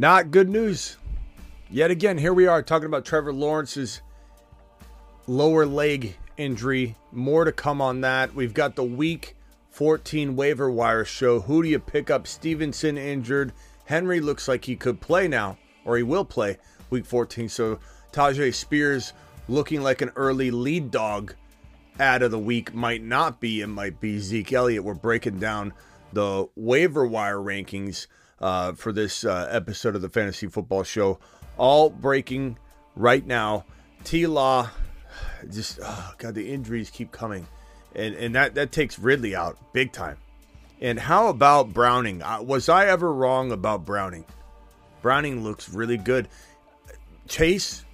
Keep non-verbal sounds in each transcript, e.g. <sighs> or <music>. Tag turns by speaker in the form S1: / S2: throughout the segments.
S1: Not good news. Yet again, here we are talking about Trevor Lawrence's lower leg injury. More to come on that. We've got the week 14 waiver wire show. Who do you pick up? Stevenson injured. Henry looks like he could play now, or he will play week 14. So Tyjae Spears looking like an early lead dog ad of the week might not be. It might be Zeke Elliott. We're breaking down the waiver wire rankings uh, for this uh, episode of the Fantasy Football Show. All breaking right now. T Law, just, oh God, the injuries keep coming. And, and that, that takes Ridley out big time. And how about Browning? Uh, was I ever wrong about Browning? Browning looks really good. Chase,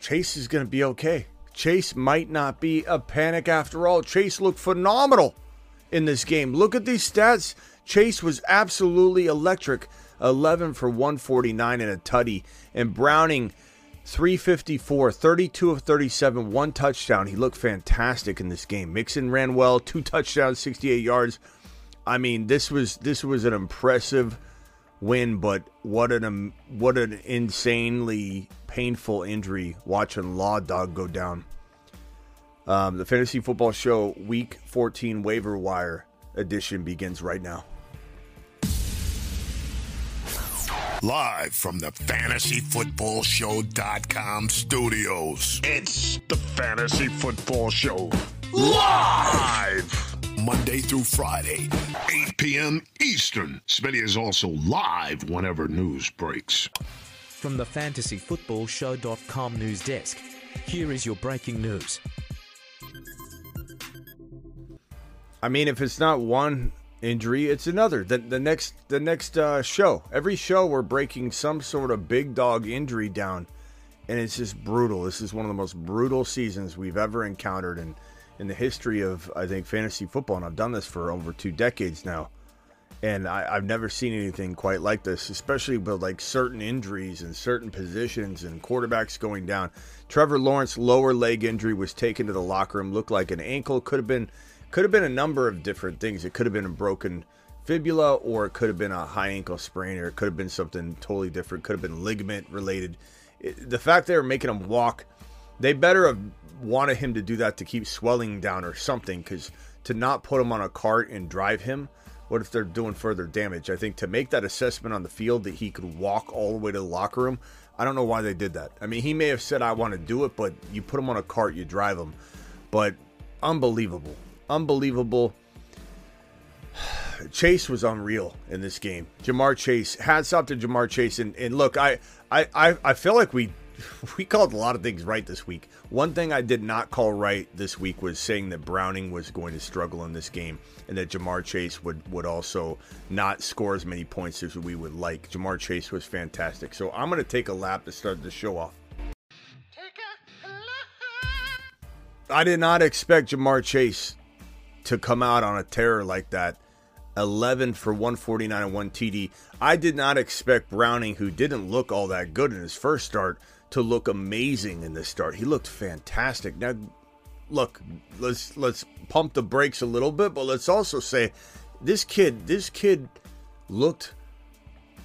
S1: Chase is going to be okay. Chase might not be a panic after all. Chase looked phenomenal in this game. Look at these stats. Chase was absolutely electric 11 for 149 and a tutty. And Browning, 354, 32 of 37, one touchdown. He looked fantastic in this game. Mixon ran well, two touchdowns, 68 yards. I mean, this was this was an impressive win, but what an what an insanely painful injury watching Law Dog go down. Um, the Fantasy Football Show Week 14 waiver wire edition begins right now.
S2: Live from the FantasyFootballShow.com studios.
S3: It's the Fantasy Football Show.
S2: Live! Monday through Friday, 8 p.m. Eastern. Smitty is also live whenever news breaks.
S4: From the FantasyFootballShow.com news desk, here is your breaking news.
S1: I mean, if it's not one injury, it's another. The, the next the next uh, show, every show, we're breaking some sort of big dog injury down, and it's just brutal. This is one of the most brutal seasons we've ever encountered in in the history of I think fantasy football, and I've done this for over two decades now, and I, I've never seen anything quite like this, especially with like certain injuries and certain positions and quarterbacks going down. Trevor Lawrence lower leg injury was taken to the locker room, looked like an ankle, could have been could have been a number of different things. It could have been a broken fibula, or it could have been a high ankle sprain, or it could have been something totally different. Could have been ligament related. It, the fact they were making him walk, they better have wanted him to do that to keep swelling down or something. Because to not put him on a cart and drive him, what if they're doing further damage? I think to make that assessment on the field that he could walk all the way to the locker room, I don't know why they did that. I mean, he may have said, I want to do it, but you put him on a cart, you drive him. But unbelievable unbelievable. <sighs> Chase was unreal in this game. Ja'Marr Chase, hats off to Ja'Marr Chase. And, and look, I, I, I, I feel like we <laughs> we called a lot of things right this week. One thing I did not call right this week was saying that Browning was going to struggle in this game and that Ja'Marr Chase would, would also not score as many points as we would like. Ja'Marr Chase was fantastic. So I'm going to take a lap to start the show off. I did not expect Ja'Marr Chase to come out on a terror like that. 11 for 149 and 1 TD. I did not expect Browning, who didn't look all that good in his first start, to look amazing in this start. He looked fantastic. Now, look, let's let's pump the brakes a little bit, but let's also say this kid, this kid looked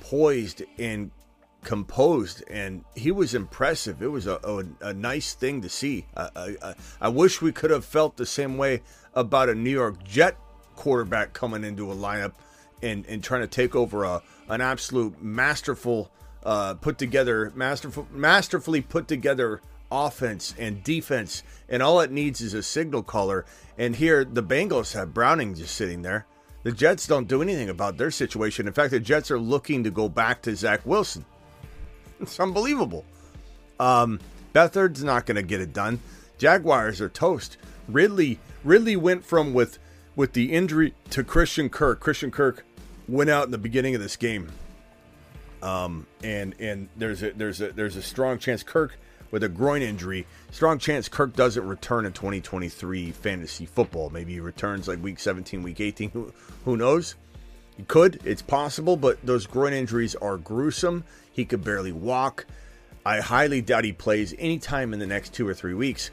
S1: poised and composed, and he was impressive. It was a, a, a nice thing to see. I, I, I wish we could have felt the same way about a New York Jet quarterback coming into a lineup and and trying to take over a an absolute masterful uh, put together masterful masterfully put together offense and defense. And all it needs is a signal caller. And here the Bengals have Browning just sitting there. The Jets don't do anything about their situation. In fact the Jets are looking to go back to Zach Wilson. It's unbelievable. Um Beathard's not going to get it done. Jaguars are toast. Ridley Ridley went from with with the injury to Christian Kirk Christian Kirk went out in the beginning of this game um, and and there's a there's a there's a strong chance Kirk with a groin injury, strong chance Kirk doesn't return in 2023 fantasy football. Maybe he returns like week 17, week 18. Who who knows? He could. It's possible, but those groin injuries are gruesome. He could barely walk. I highly doubt he plays anytime in the next two or three weeks.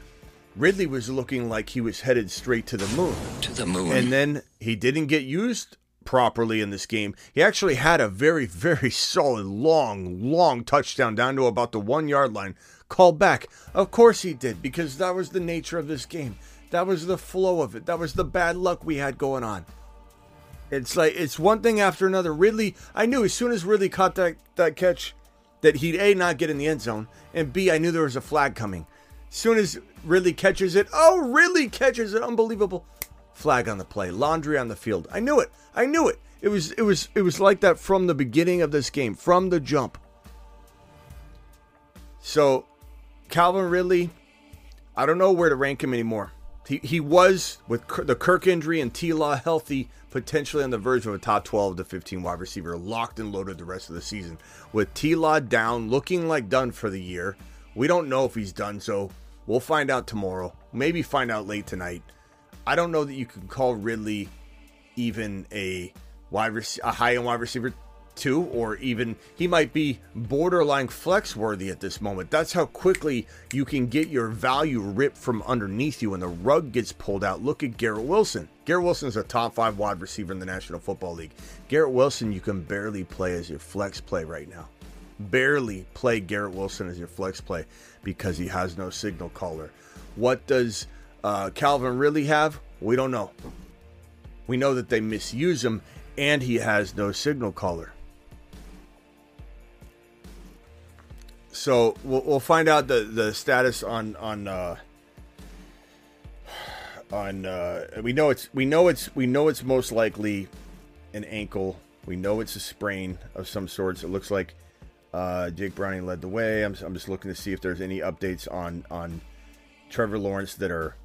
S1: Ridley was looking like he was headed straight to the moon.
S5: To the moon.
S1: And then he didn't get used properly in this game. He actually had a very, very solid, long, long touchdown down to about the one yard line. Called back. Of course he did, because that was the nature of this game. That was the flow of it. That was the bad luck we had going on. It's like it's one thing after another. Ridley, I knew as soon as Ridley caught that, that catch that he'd A not get in the end zone, and B, I knew there was a flag coming. Soon as Ridley catches it, oh Ridley catches it, unbelievable. Flag on the play, laundry on the field. I knew it. I knew it. It was it was it was like that from the beginning of this game, from the jump. So, Calvin Ridley, I don't know where to rank him anymore. He, he was with the Kirk injury and T Law healthy, potentially on the verge of a top 12 to 15 wide receiver, locked and loaded the rest of the season. With T Law down, looking like done for the year. We don't know if he's done so. We'll find out tomorrow. Maybe find out late tonight. I don't know that you can call Ridley even a wide rec- a high end wide receiver two, or even he might be borderline flex worthy at this moment. That's how quickly you can get your value ripped from underneath you and the rug gets pulled out. Look at Garrett Wilson. Garrett Wilson is a top five wide receiver in the National Football League. Garrett Wilson, you can barely play as your flex play right now. Barely play Garrett Wilson as your flex play because he has no signal caller. What does uh, Calvin really have? We don't know. We know that they misuse him, and he has no signal caller. So we'll, we'll find out the, the status on on uh, on. Uh, we know it's we know it's we know it's most likely an ankle. We know it's a sprain of some sorts. It looks like uh, Jake Browning led the way. I'm, I'm just looking to see if there's any updates on on Trevor Lawrence that are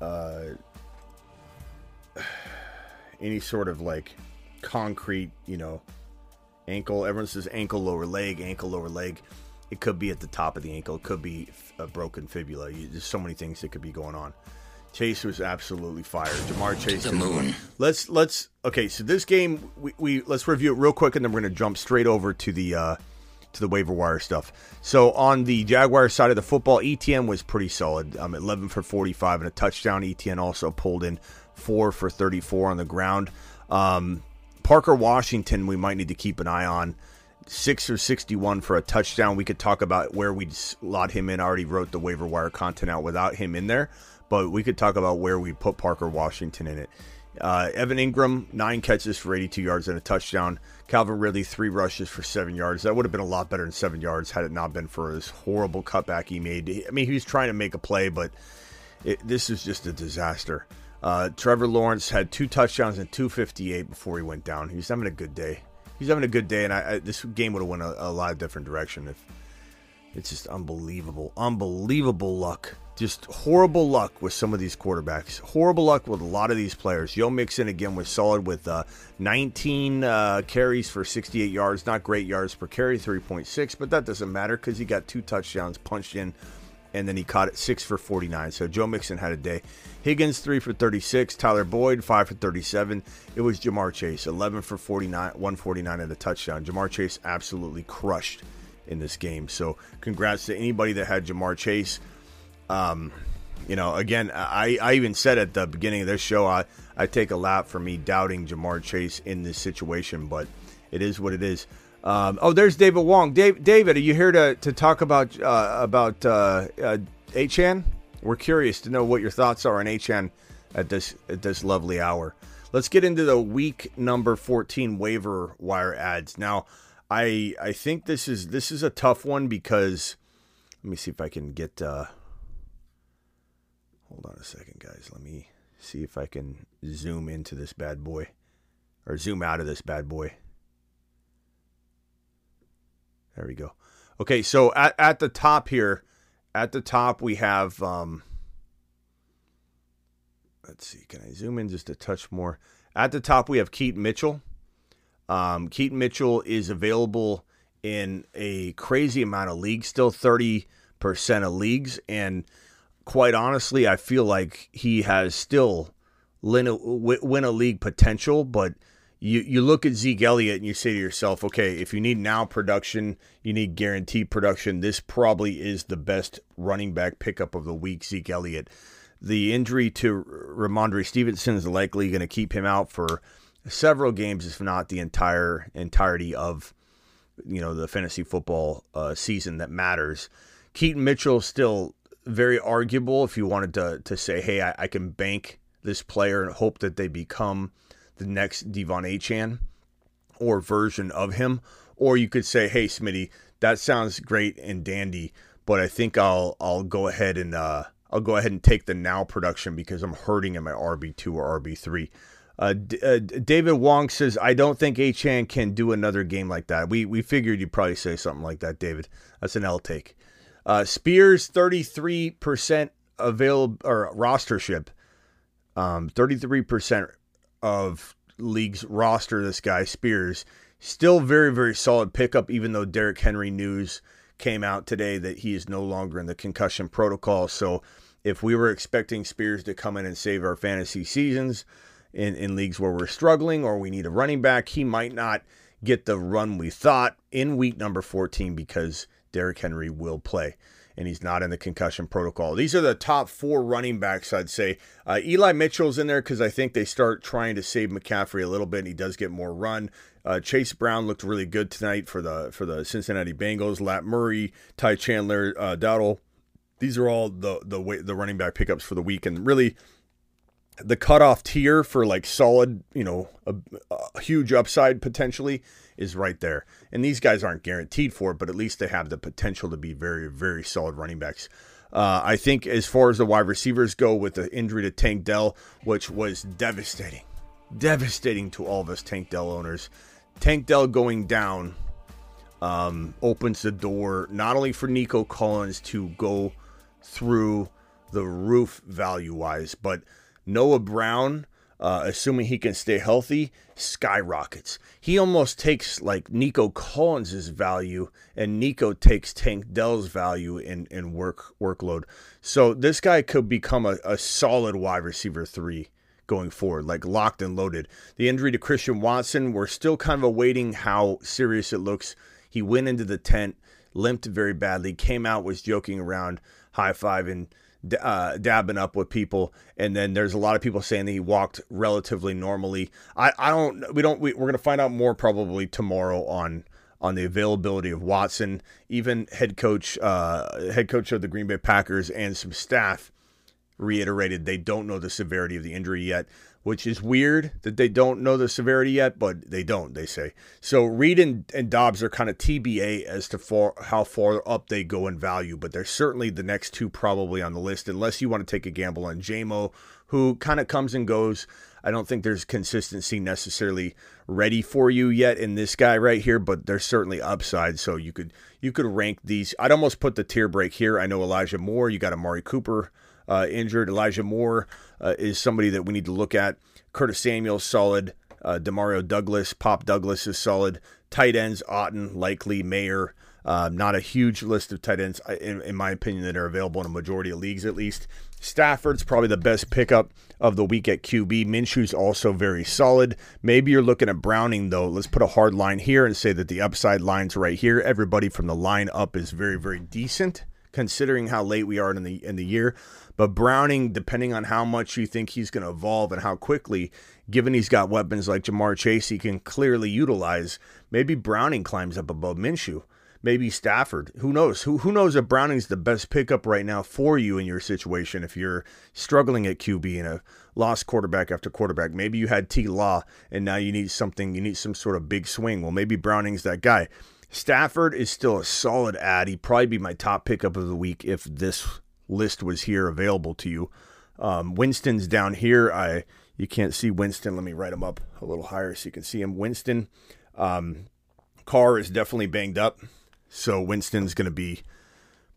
S1: uh, <sighs> any sort of like concrete, you know, ankle. Everyone says ankle, lower leg, ankle, lower leg. It could be at the top of the ankle. It could be a broken fibula. You, there's so many things that could be going on. Chase was absolutely fired. Ja'Marr Chase.
S5: the moon.
S1: Let's let's okay. So this game, we, we let's review it real quick, and then we're gonna jump straight over to the uh, to the waiver wire stuff. So on the Jaguar side of the football, ETN was pretty solid. Um, 11 for 45 and a touchdown. ETN also pulled in four for 34 on the ground. Um, Parker Washington, we might need to keep an eye on. Six or 61 for a touchdown. We could talk about where we'd slot him in. I already wrote the waiver wire content out without him in there, but we could talk about where we put Parker Washington in it. Uh, Evan Engram, nine catches for 82 yards and a touchdown. Calvin Ridley, three rushes for seven yards. That would have been a lot better than seven yards had it not been for this horrible cutback he made. I mean, he was trying to make a play, but it, this is just a disaster. Uh, Trevor Lawrence had two touchdowns and 258 before he went down. He's having a good day. He's having a good day, and I, I, this game would have went a, a lot of different direction if it's just unbelievable, unbelievable luck. Just horrible luck with some of these quarterbacks. Horrible luck with a lot of these players. Joe Mixon again was solid with uh, 19 uh, carries for 68 yards. Not great yards per carry, 3.6, but that doesn't matter because he got two touchdowns punched in, and then he caught it six for 49. So Joe Mixon had a day. Higgins three for 36. Tyler Boyd five for 37. It was Ja'Marr Chase 11 for 49, 149 and a touchdown. Ja'Marr Chase absolutely crushed in this game. So congrats to anybody that had Ja'Marr Chase. Um, you know, again, I, I even said at the beginning of this show, I, I take a lap for me doubting Ja'Marr Chase in this situation, but it is what it is. Um, oh, there's David Wong. Dave, David, are you here to, to talk about uh, about uh, uh, Achane? We're curious to know what your thoughts are on Achane at this at this lovely hour. let's get into the week number 14 waiver wire ads. Now, I I think this is this is a tough one because let me see if I can get uh Hold on a second, guys. Let me see if I can zoom into this bad boy or zoom out of this bad boy. There we go. Okay, so at, at the top here, at the top we have um let's see, can I zoom in just a touch more? At the top we have Keaton Mitchell. Um, Keaton Mitchell is available in a crazy amount of leagues, still 30% of leagues. And quite honestly, I feel like he has still win a, win a league potential, but you, you look at Zeke Elliott and you say to yourself, okay, if you need now production, you need guaranteed production. This probably is the best running back pickup of the week, Zeke Elliott. The injury to Rhamondre Stevenson is likely going to keep him out for several games, if not the entire entirety of you know the fantasy football uh, season that matters. Keaton Mitchell still very arguable if you wanted to to say, hey, I, I can bank this player and hope that they become the next De'Von Achane or version of him. Or you could say, hey, Smitty, that sounds great and dandy, but I think I'll I'll go ahead and uh, I'll go ahead and take the now production because I'm hurting in my RB two or RB three. Uh, D- uh, David Wong says, "I don't think Achane can do another game like that." We we figured you'd probably say something like that, David. That's an L take. Uh, Spears, thirty three percent available or rostership. Um, thirty three percent of leagues roster this guy Spears. Still very very solid pickup, even though Derrick Henry news came out today that he is no longer in the concussion protocol. So if we were expecting Spears to come in and save our fantasy seasons in, in leagues where we're struggling or we need a running back, he might not get the run we thought in week number 14 because Derrick Henry will play and he's not in the concussion protocol. These are the top four running backs, I'd say. Uh, Eli Mitchell's in there because I think they start trying to save McCaffrey a little bit, and he does get more run. Uh, Chase Brown looked really good tonight for the for the Cincinnati Bengals. Lat Murray, Ty Chandler, uh, Dowdle. These are all the the way, the running back pickups for the week, and really the cutoff tier for like solid, you know, a, a, huge upside potentially is right there. And these guys aren't guaranteed for it, but at least they have the potential to be very, very solid running backs. Uh, I think as far as the wide receivers go, with the injury to Tank Dell, which was devastating, devastating to all of us Tank Dell owners. Tank Dell going down um, opens the door not only for Nico Collins to go through the roof value wise, but Noah Brown, uh, assuming he can stay healthy, skyrockets. He almost takes like Nico Collins's value, and Nico takes Tank Dell's value in, in work workload. So this guy could become a, a solid wide receiver three going forward, like locked and loaded. The injury to Christian Watson, we're still kind of awaiting how serious it looks. He went into the tent, limped very badly, came out, was joking around, high fiving uh, dabbing up with people, and then there's a lot of people saying that he walked relatively normally. I, I don't we don't we, we're gonna find out more probably tomorrow on on the availability of Watson. Even head coach uh, head coach of the Green Bay Packers and some staff reiterated they don't know the severity of the injury yet which is weird that they don't know the severity yet, but they don't, they say. So Reed and, and Dobbs are kind of TBA as to far, how far up they go in value, but they're certainly the next two probably on the list, unless you want to take a gamble on Jamo, who kind of comes and goes. I don't think there's consistency necessarily ready for you yet in this guy right here, but there's certainly upside. So you could you could rank these. I'd almost put the tier break here. I know Elijah Moore, you got Amari Cooper uh, injured. Elijah Moore uh, is somebody that we need to look at. Curtis Samuel, solid. Uh, Demario Douglas, Pop Douglas is solid. Tight ends, Otton, likely, Mayer. Uh, not a huge list of tight ends, in, in, my opinion, that are available in a majority of leagues at least. Stafford's probably the best pickup of the week at QB. Minshew's also very solid. Maybe you're looking at Browning, though. Let's put a hard line here and say that the upside line's right here. Everybody from the line up is very, very decent considering how late we are in the in the year. But Browning, depending on how much you think he's going to evolve and how quickly, given he's got weapons like Ja'Marr Chase, he can clearly utilize. Maybe Browning climbs up above Minshew. maybe Stafford. Who knows? Who who knows if Browning's the best pickup right now for you in your situation if you're struggling at QB and a lost quarterback after quarterback. Maybe you had T Law and now you need something, you need some sort of big swing. Well, maybe Browning's that guy. Stafford is still a solid ad. He'd probably be my top pickup of the week if this list was here available to you. Um, Winston's down here. I you can't see Winston. Let me write him up a little higher so you can see him. Winston, um, is definitely banged up. So Winston's going to be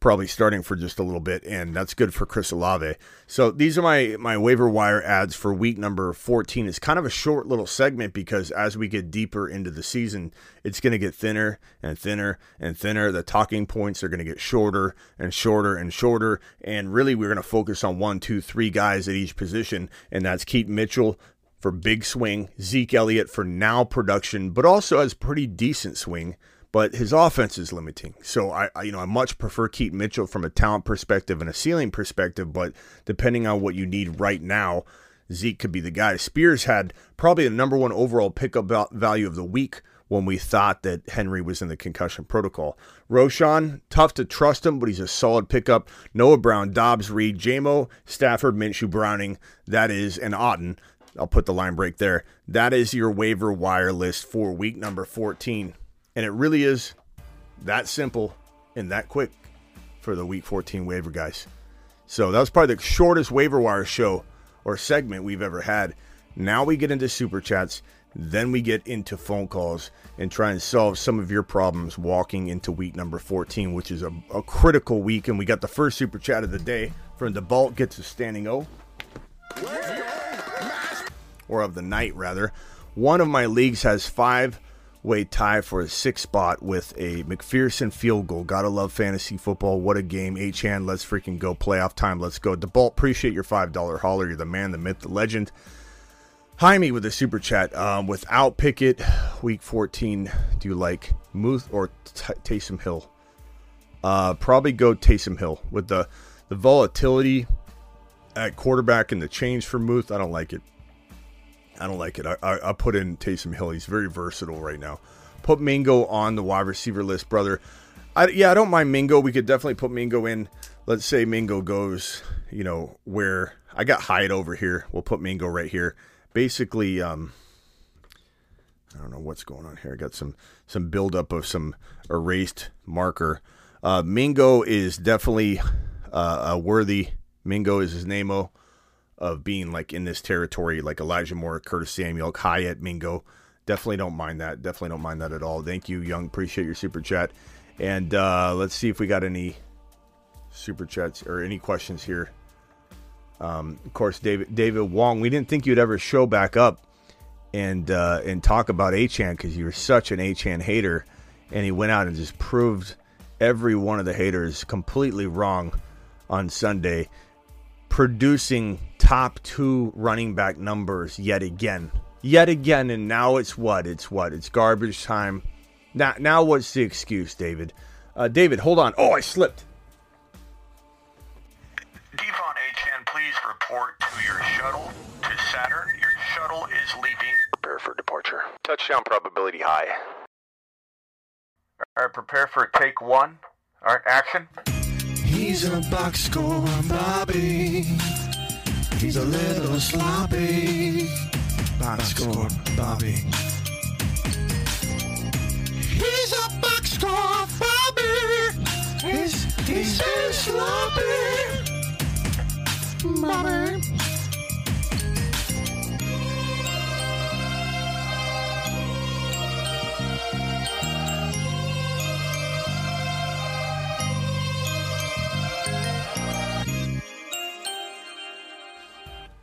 S1: probably starting for just a little bit, and that's good for Chris Olave. So these are my my waiver wire ads for week number 14. It's kind of a short little segment because as we get deeper into the season, it's going to get thinner and thinner and thinner. The talking points are going to get shorter and shorter and shorter, and really we're going to focus on one, two, three guys at each position, and that's Keith Mitchell, for big swing, Zeke Elliott for now production, but also has pretty decent swing but his offense is limiting. So I, I, you know, I much prefer Keaton Mitchell from a talent perspective and a ceiling perspective, but depending on what you need right now, Zeke could be the guy. Spears had probably the number one overall pickup value of the week when we thought that Henry was in the concussion protocol. Roschon, tough to trust him, but he's a solid pickup. Noah Brown, Dobbs, Reed, Jamo, Stafford, Minshew, Browning, that is, and Otton. I'll put the line break there. That is your waiver wire list for week number 14. And it really is that simple and that quick for the week 14 waiver guys. So that was probably the shortest waiver wire show or segment we've ever had. Now we get into super chats, then we get into phone calls and try and solve some of your problems walking into week number 14, which is a, a critical week. And we got the first super chat of the day from the Bolt gets a standing O. Or of the night, rather. One of my leagues has five way tie for a sixth spot with a McPherson field goal. Gotta love fantasy football. What a game. H hand, let's freaking go. Playoff time, let's go. DeBalt, appreciate your $5 hauler. You're the man, the myth, the legend. Jaime with a super chat. Um, without Pickett, week 14, do you like Muth or T- Taysom Hill? Uh, probably go Taysom Hill with the, the volatility at quarterback and the change for Muth. I don't like it. I don't like it. I, I, I put in Taysom Hill. He's very versatile right now. Put Mingo on the wide receiver list, brother. I, yeah, I don't mind Mingo. We could definitely put Mingo in. Let's say Mingo goes, you know, where I got Hyatt over here. We'll put Mingo right here. Basically, um, I don't know what's going on here. I got some some buildup of some erased marker. Uh, Mingo is definitely uh, a worthy. Mingo is his name. Oh of being like in this territory, like Elijah Moore, Curtis Samuel, Hyatt, Mingo. Definitely don't mind that. Definitely don't mind that at all. Thank you, Young. Appreciate your super chat. And uh, let's see if we got any super chats or any questions here. Um, of course, David David Wong. We didn't think you'd ever show back up and uh, and talk about Achane because you were such an Achane hater, and he went out and just proved every one of the haters completely wrong on Sunday producing top two running back numbers yet again. Yet again, and now it's what? It's what? It's garbage time. Now, now what's the excuse, David? Uh, David, hold on. Oh, I slipped.
S5: De'Von Achane, please report to your shuttle to Saturn. Your shuttle is leaving. Prepare for departure. Touchdown probability high. All right, prepare for take one. All right, action.
S6: He's a box score, Bobby. He's a little sloppy. Box score, Bobby. He's a box score, Bobby. He's, he's so sloppy. Bobby.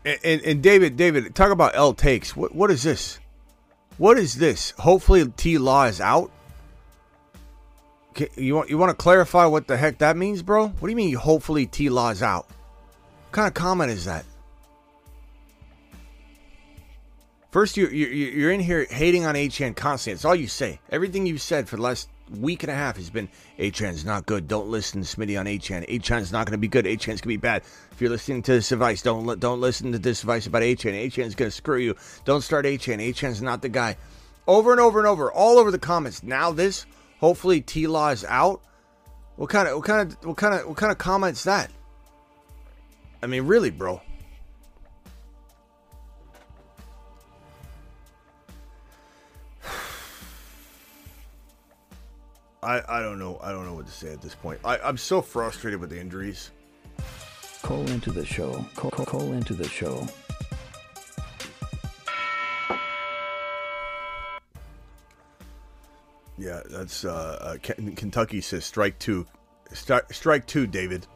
S1: And, and, and, David, David, talk about L takes. What what is this? What is this? Hopefully, T Law is out. You want you want to clarify what the heck that means, bro? What do you mean? Hopefully, T Law is out. What kind of comment is that? First, you you you're in here hating on Achane constantly. It's all you say. Everything you've said for the last week and a half has been Achane's not good. Don't listen to Smitty on Achane. Achane's not going to be good. Achane's going to be bad. If you're listening to this advice, don't don't listen to this advice about Achane. Achane's going to screw you. Don't start Achane. Achane's not the guy. Over and over and over, all over the comments. Now this, Hopefully T Law is out. What kind of what kind of what kind of what kind of comments that? I mean, really, bro. I, I don't know. I don't know what to say at this point. I, I'm so frustrated with the injuries.
S7: Call into the show. Call, call, call into the show.
S1: Yeah, that's uh, uh Ken- Kentucky says strike two, Stri- strike two, David.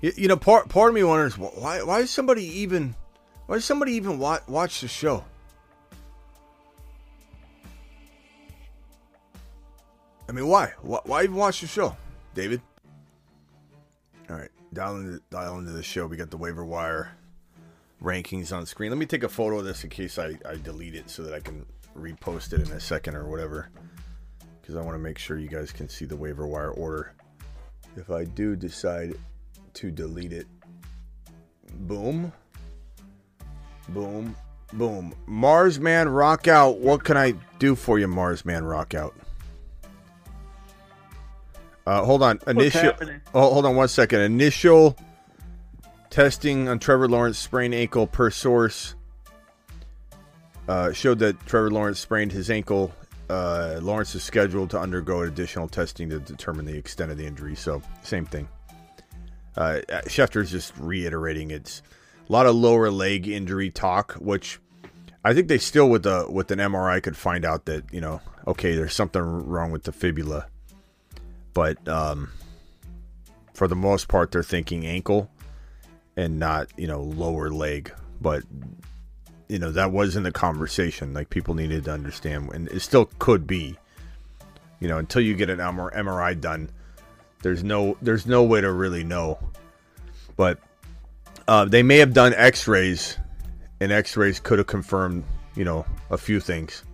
S1: You, you know, part part of me wonders why why is somebody even why does somebody even wa- watch the show? I mean, why? why? Why even watch the show, David? All right, dial into dial into the show. We got the waiver wire rankings on screen. Let me take a photo of this in case I, I delete it so that I can repost it in a second or whatever. Because I want to make sure you guys can see the waiver wire order. If I do decide to delete it, boom, boom, boom. Marsman Rock Out. What can I do for you, Marsman Rock Out? Uh, hold on. Initial. Oh, hold on one second. Initial testing on Trevor Lawrence sprained ankle per source uh, showed that Trevor Lawrence sprained his ankle. Uh, Lawrence is scheduled to undergo additional testing to determine the extent of the injury. So, same thing. Uh, Schefter's just reiterating it's a lot of lower leg injury talk, which I think they still with the with an MRI could find out that you know okay there's something wrong with the fibula, but um, for the most part they're thinking ankle and not you know lower leg, but you know that was in the conversation. Like people needed to understand and it still could be. You know until you get an mri done there's no there's no way to really know. But uh, they may have done x-rays and x-rays could have confirmed you know a few things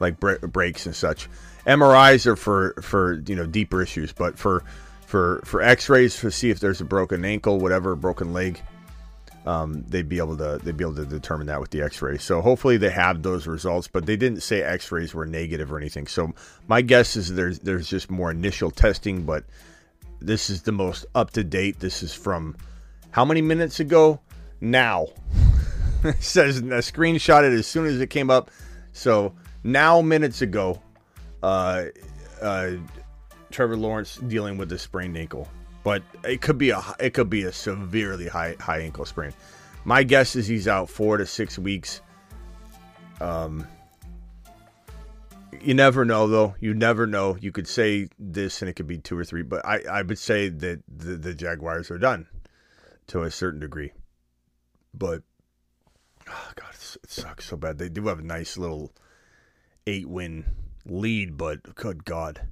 S1: like bre- breaks and such mris are for for you know deeper issues but for for for x-rays to see if there's a broken ankle whatever broken leg um, they'd be able to they'd be able to determine that with the X-ray. So hopefully they have those results, but they didn't say X-rays were negative or anything. So my guess is there's there's just more initial testing, but this is the most up to date. This is from how many minutes ago? Now <laughs> says I screenshot it as soon as it came up. So now minutes ago, uh, uh, Trevor Lawrence dealing with a sprained ankle but it could be a it could be a severely high high ankle sprain. My guess is he's out four to six weeks. Um, you never know though. You never know. You could say this and it could be two or three, but I I would say that the, the Jaguars are done to a certain degree. But oh God, it sucks so bad. They do have a nice little eight win lead, but good God.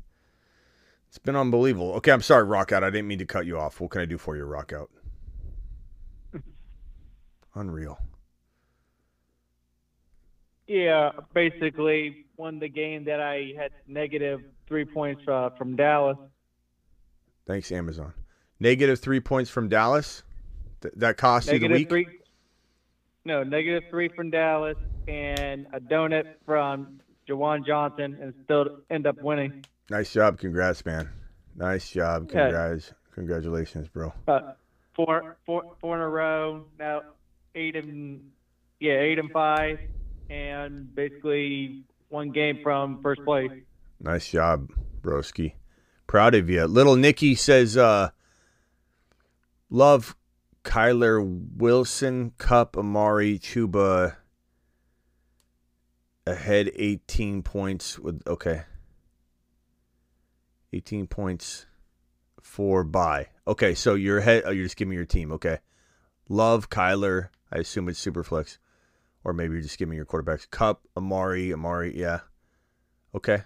S1: It's been unbelievable. Okay, I'm sorry, Rock Out. I didn't mean to cut you off. What can I do for you, Rock Out? <laughs> Unreal.
S8: Yeah, basically won the game that I had negative three points uh, from Dallas.
S1: Thanks, Amazon. Negative three points from Dallas. Th- that cost you the week.
S8: three. No, negative three from Dallas and a donut from Juwan Johnson, and still end up winning.
S1: Nice job. Congrats, man. Nice job.
S8: Yeah.
S1: Congratulations, bro.
S8: Uh, four, four, four in a row now. Eight and yeah, eight and five, and basically one game from first place.
S1: Nice job, broski. Proud of you. Little Nicky says, uh, love Kyler Wilson, Kupp, Amari, Chuba, ahead 18 points with, okay. 18 points for buy. Okay, so you're ahead. Oh, you're just giving me your team. Okay. Love Kyler. I assume it's Superflex. Or maybe you're just giving me your quarterbacks. Kupp, Amari, Amari. Yeah. Okay.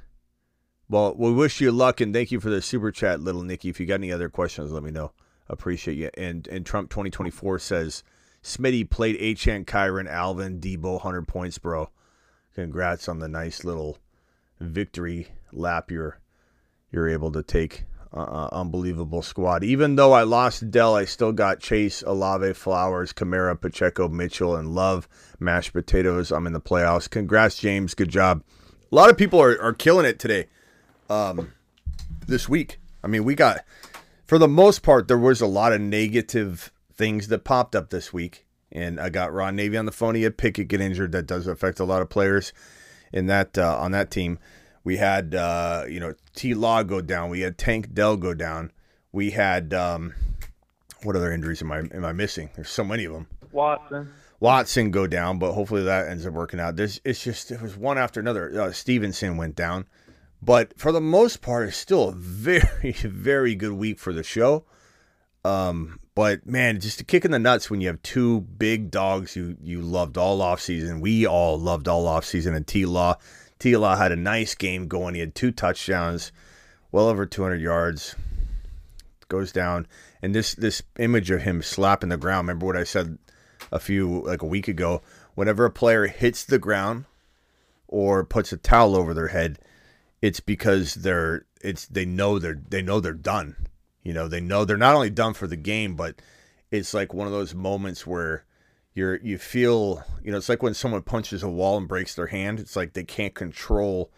S1: Well, we wish you luck and thank you for the super chat, little Nicky. If you got any other questions, let me know. Appreciate you. And and Trump 2024 says Smitty played Achane, Kyren, Alvin, Debo, 100 points, bro. Congrats on the nice little victory lap you're you're able to take. Uh, uh, unbelievable squad. Even though I lost Dell, I still got Chase, Olave, Flowers, Kamara, Pacheco, Mitchell, and Love. Mashed potatoes. I'm in the playoffs. Congrats, James. Good job. A lot of people are, are killing it today. um, this week. I mean, we got for the most part there was a lot of negative things that popped up this week, and I got Ron Navy on the phone. He had Pickett get injured. That does affect a lot of players in that uh, on that team. We had uh, you know T Law go down. We had Tank Dell go down. We had um, what other injuries am I am I missing? There's so many of them.
S8: Watson.
S1: Watson go down, but hopefully that ends up working out. There's it's just it was one after another. Uh, Stevenson went down, but for the most part, it's still a <laughs> very very good week for the show. Um, but man, just a kick in the nuts when you have two big dogs you you loved all off season. We all loved all off season, and T Law. T Law had a nice game going. He had two touchdowns, well over 200 yards. Goes down, and this this image of him slapping the ground. Remember what I said a few like a week ago? Whenever a player hits the ground or puts a towel over their head, it's because they're it's they know they're they know they're done. You know, they know they're not only done for the game, but it's like one of those moments where you're you feel you know it's like when someone punches a wall and breaks their hand it's like they can't control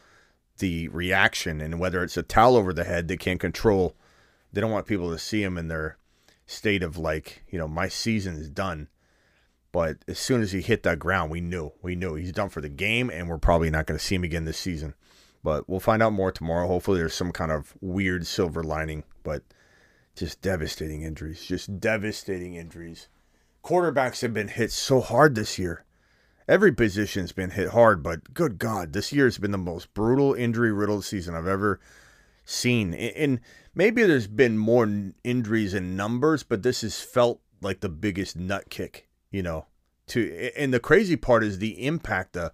S1: the reaction. And whether it's a towel over the head they can't control they don't want people to see them in their state of like you know my season is done. But as soon as he hit that ground we knew we knew he's done for the game and we're probably not going to see him again this season. But we'll find out more tomorrow. Hopefully there's some kind of weird silver lining but just devastating injuries just devastating injuries quarterbacks have been hit so hard this year. Every position's been hit hard, but good God, this year's been the most brutal injury riddled season I've ever seen. And maybe there's been more injuries in numbers, but this has felt like the biggest nut kick, you know. To and the crazy part is the impact, the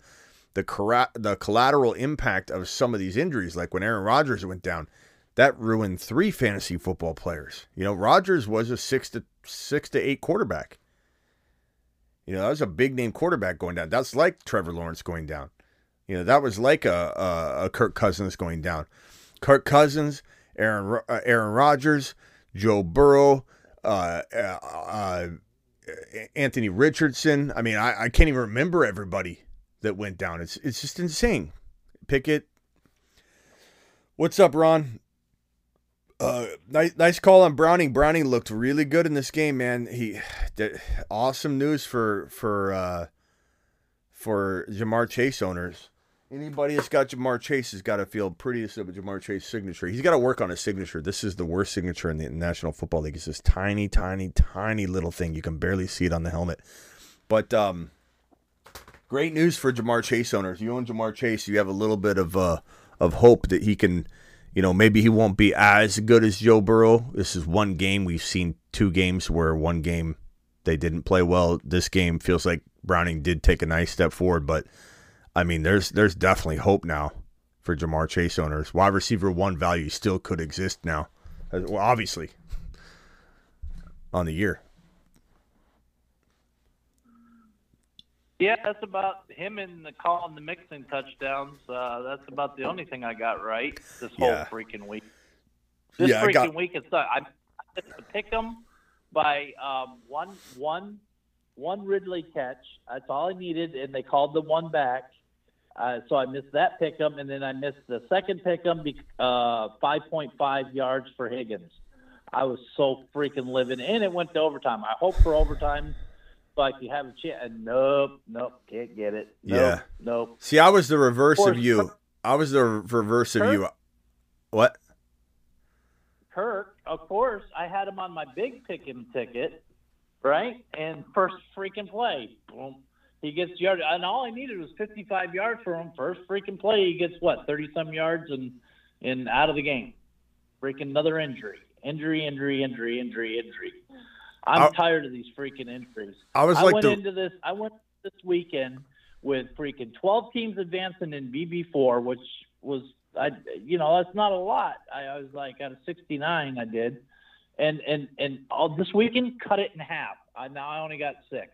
S1: the the collateral impact of some of these injuries. Like when Aaron Rodgers went down, that ruined three fantasy football players. You know, Rodgers was a six to six to eight quarterback. You know, that was a big name quarterback going down. That's like Trevor Lawrence going down. You know, that was like a, a, a Kirk Cousins going down. Kirk Cousins, Aaron uh, Aaron Rodgers, Joe Burrow, uh, uh, uh, Anthony Richardson. I mean, I, I can't even remember everybody that went down. It's it's just insane. Pickett. What's up, Ron? Uh, nice, nice call on Browning. Browning looked really good in this game, man. He, <sighs> awesome news for for uh, for Ja'Marr Chase owners. Anybody that's got Ja'Marr Chase has got to feel pretty of a Ja'Marr Chase signature. He's got to work on his signature. This is the worst signature in the National Football League. It's this tiny, tiny, tiny little thing. You can barely see it on the helmet. But um, great news for Ja'Marr Chase owners. You own Ja'Marr Chase, you have a little bit of uh, of hope that he can – you know, maybe he won't be as good as Joe Burrow. This is one game. We've seen two games where one game they didn't play well. This game feels like Browning did take a nice step forward, but I mean, there's there's definitely hope now for Ja'Marr Chase owners. Wide receiver one value still could exist now. Uh, well, obviously, on the year.
S8: Yeah, that's about him and the calling the Mixon touchdowns. Uh, that's about the only thing I got right this whole
S1: Yeah.
S8: freaking week. This
S1: Yeah,
S8: freaking
S1: got-
S8: week, it's uh, I, I picked them by um, one one one Ridley catch. That's all I needed, and they called the one back. Uh, so I missed that pick 'em, and then I missed the second pick 'em, be- uh, 5.5 yards for Higgins. I was so freaking living, and it went to overtime. I hope for overtime, like you have a chance. And nope, nope, can't get it. Nope,
S1: Yeah.
S8: nope.
S1: See, I was the reverse
S8: Of
S1: of
S8: course,
S1: you. I was the reverse of
S8: Kirk-
S1: you. What?
S8: Kirk, of course, I had him on my big pick 'em ticket, right? And first freaking play, boom, he gets yard, and all I needed was 55 yards for him. First freaking play, he gets what 30 some yards and and out of the game. Freaking another injury, injury, injury, injury, injury, injury. I'm
S1: I-
S8: tired of these freaking injuries.
S1: I was like
S8: went
S1: the-
S8: into this. I went this weekend with freaking 12 teams advancing in BB4, which was I you know that's not a lot. I, I was like out of 69, I did, and and and all this weekend cut it in half. I now I only got six,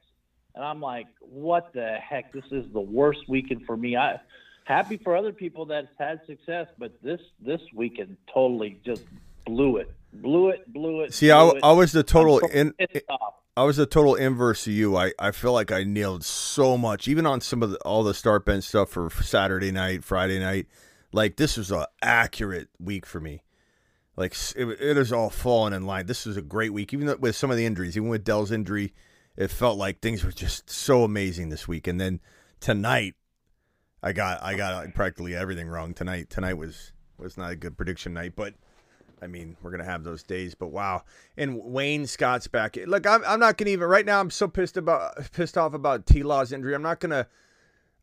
S8: and I'm like, what the heck? This is the worst weekend for me. I happy for other people that's had success, but this this weekend totally just blew it, blew it, blew it.
S1: See, I,
S8: it.
S1: I was the total in. I was the total inverse of you. I, I feel like I nailed so much, even on some of the, all the start bench stuff for Saturday night, Friday night. Like this was a accurate week for me. Like it, it is all falling in line. This was a great week, even with some of the injuries, even with Dell's injury. It felt like things were just so amazing this week. And then tonight, I got I got practically everything wrong tonight. Tonight was was not a good prediction night, but I mean we're gonna have those days. But wow, and Wayne Scott's back. Look, I'm, I'm not gonna even right now. I'm so pissed about pissed off about T Law's injury. I'm not gonna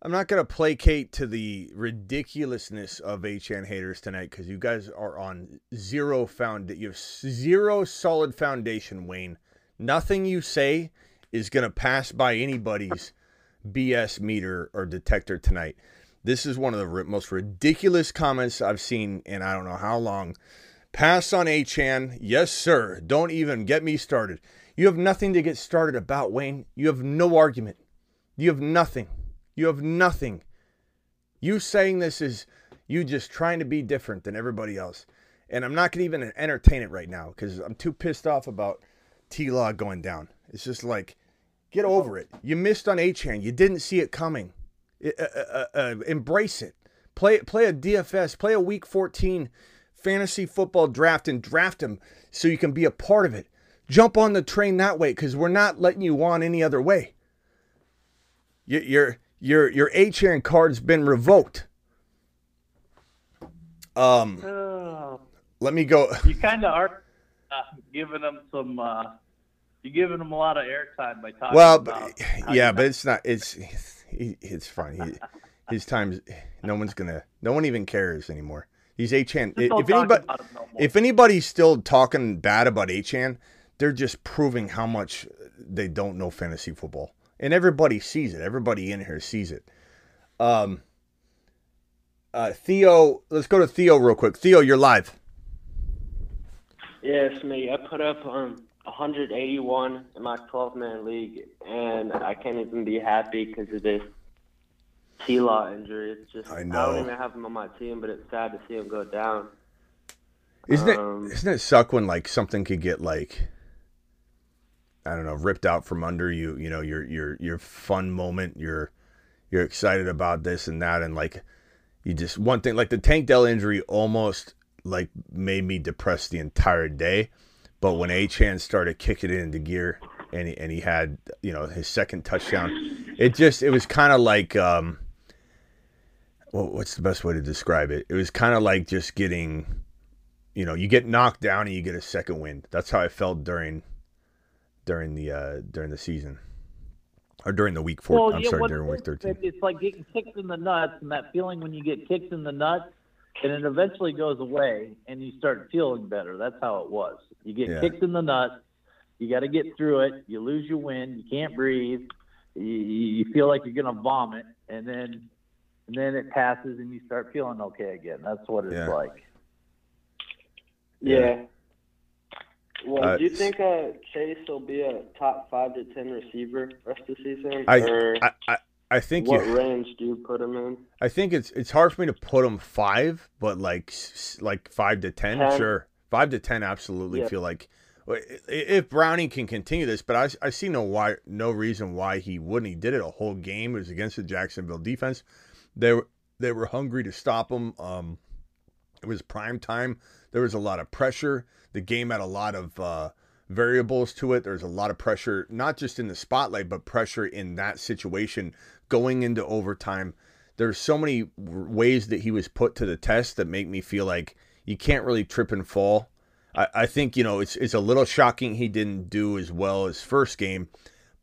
S1: I'm not gonna placate to the ridiculousness of HN haters tonight because you guys are on zero found. You have zero solid foundation, Wayne. Nothing you say is gonna pass by anybody's BS meter or detector tonight. This is one of the most ridiculous comments I've seen in I don't know how long. Pass on HN. Yes, sir. Don't even get me started. You have nothing to get started about, Wayne. You have no argument. You have nothing. You have nothing. You saying this is you just trying to be different than everybody else. And I'm not going to even entertain it right now because I'm too pissed off about T Law going down. It's just like, Get over it. You missed on HN. You didn't see it coming. Uh, uh, uh, embrace it. Play play a DFS. Play a Week 14 fantasy football draft and draft them so you can be a part of it. Jump on the train that way because we're not letting you on any other way. Your your your your HN card's been revoked. Um, oh. let me go.
S8: You kind of are uh, giving them some uh, you're giving them a lot of airtime by talking.
S1: Well,
S8: about
S1: yeah, but it's not. It's it's fine. He, his times. No one's gonna. No one even cares anymore. He's HN. If anybody, no if anybody's still talking bad about HN, they're just proving how much they don't know fantasy football, and everybody sees it. Everybody in here sees it. Um. Uh, Theo, let's go to Theo real quick. Theo, you're live.
S9: Yes, me. I put up um 181 in my 12 man league, and I can't even be happy because of this T Law injury. It's just I, know. I don't even have him on my team, but it's sad to see him go down.
S1: Isn't um, it? Isn't it suck when like something could get like I don't know ripped out from under you? You know your your your fun moment. You're you're excited about this and that, and like you just one thing like the Tank Dell injury almost like made me depressed the entire day but when Achane started kicking it into gear and he, and he had, you know, his second touchdown, it just, it was kind of like, um, well, what's the best way to describe it? It was kind of like just getting, you know, you get knocked down and you get a second wind. That's how I felt during, during the, uh, during the season or during the week four. Well, I'm yeah, sorry, during week 13.
S8: It's like getting kicked in the nuts and that feeling when you get kicked in the nuts and it eventually goes away and you start feeling better. That's how it was. You get yeah. kicked in the nuts. You got to get through it. You lose your wind. You can't breathe. You, you feel like you're going to vomit, and then and then it passes, and you start feeling okay again. That's what it's yeah. like.
S9: Yeah. Well, uh, do you think uh, Chase will be a top five to ten receiver rest of the season?
S1: I, I, I, I think
S9: what you, range do you put him in?
S1: I think it's it's hard for me to put him five, but like like five to ten, 10. sure, five to ten, absolutely. Yeah. Feel like if Browning can continue this, but I, I see no why no reason why he wouldn't. He did it a whole game. It was against the Jacksonville defense. They were they were hungry to stop him. Um, it was prime time. There was a lot of pressure. The game had a lot of uh, variables to it. There was a lot of pressure, not just in the spotlight, but pressure in that situation going into overtime. There's so many ways that he was put to the test that make me feel like you can't really trip and fall. I, I think, you know, it's it's a little shocking he didn't do as well as first game.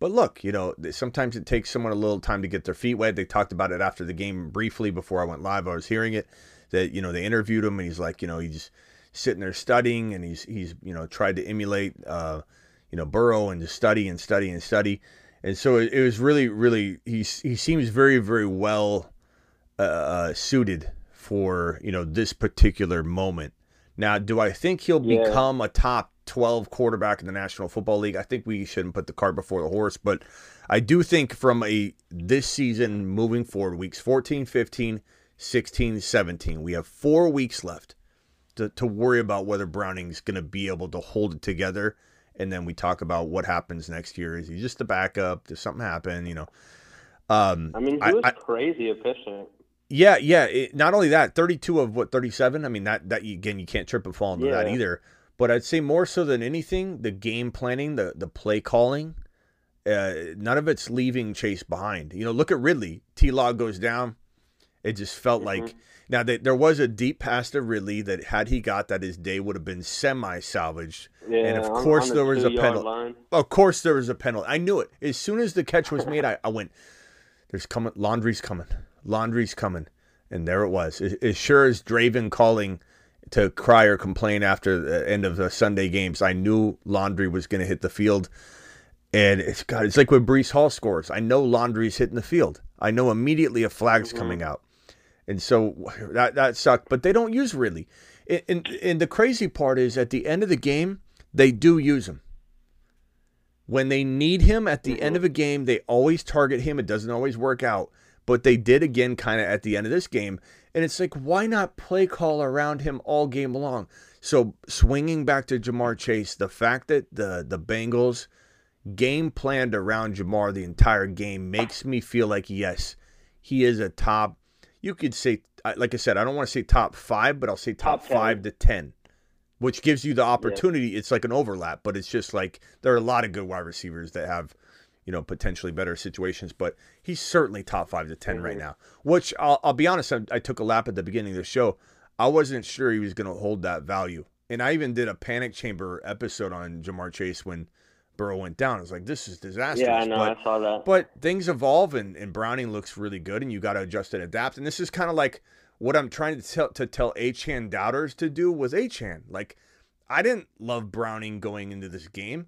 S1: But look, you know, sometimes it takes someone a little time to get their feet wet. They talked about it after the game briefly before I went live. I was hearing it that, you know, they interviewed him and he's like, you know, he's sitting there studying and he's he's, you know, tried to emulate uh, you know, Burrow and just study and study and study and so it, it was really, really he he seems very, very well uh, uh, suited for you know this particular moment. Now, do I think he'll yeah. become a top 12 quarterback in the National Football League? I think we shouldn't put the cart before the horse, but I do think from a this season moving forward, weeks 14, 15, 16, 17, we have four weeks left to, to worry about whether Browning's going to be able to hold it together and then we talk about what happens next year. Is he just a backup? Does something happen? You know. Um,
S9: I mean, he was I, crazy efficient.
S1: Yeah, yeah. It, not only that, 32 of what 37. I mean that that again you can't trip and fall into that either. But I'd say more so than anything, the game planning, the the play calling, uh, none of it's leaving Chase behind. You know, look at Ridley. T. Law goes down. It just felt like now that there was a deep pass to Ridley that had he got that his day would have been semi salvaged.
S9: Yeah, and
S1: of
S9: on-
S1: course
S9: on the
S1: there was a penalty.
S9: line.
S1: Of course there was a penalty. I knew it. As soon as the catch was made, I, I went, There's coming laundry's coming. Laundry's coming. And there it was. As, as sure as Draven calling to cry or complain after the end of the Sunday games, I knew laundry was gonna hit the field. And it's God, it's like when Breece Hall scores. I know laundry's hitting the field. I know immediately a flag's mm-hmm. coming out. And so that that sucked. But they don't use Ridley. And, and, and the crazy part is at the end of the game, they do use him. When they need him at the end mm-hmm. of a game, they always target him. It doesn't always work out, but they did again kind of at the end of this game. And it's like, why not play call around him all game long? So swinging back to Ja'Marr Chase, the fact that the the Bengals game planned around Ja'Marr the entire game makes me feel like yes, he is a top. You could say, like I said, I don't want to say top five, but I'll say top,
S9: Top
S1: five to ten, which gives you the opportunity. It's like an overlap, but it's just like there are a lot of good wide receivers that have, you know, potentially better situations. But he's certainly top five to 10 right mm-hmm. now. Which I'll, I'll be honest, I, I took a lap at the beginning of the show. I wasn't sure he was going to hold that value, and I even did a panic chamber episode on Ja'Marr Chase when Burrow went down. I was like, this is disastrous.
S9: Yeah, I know.
S1: But,
S9: I saw that.
S1: but things evolve, and, and Browning looks really good, and you got to adjust and adapt. And this is kind of like what I'm trying to tell to tell Achane doubters to do with Achane. Like, I didn't love Browning going into this game,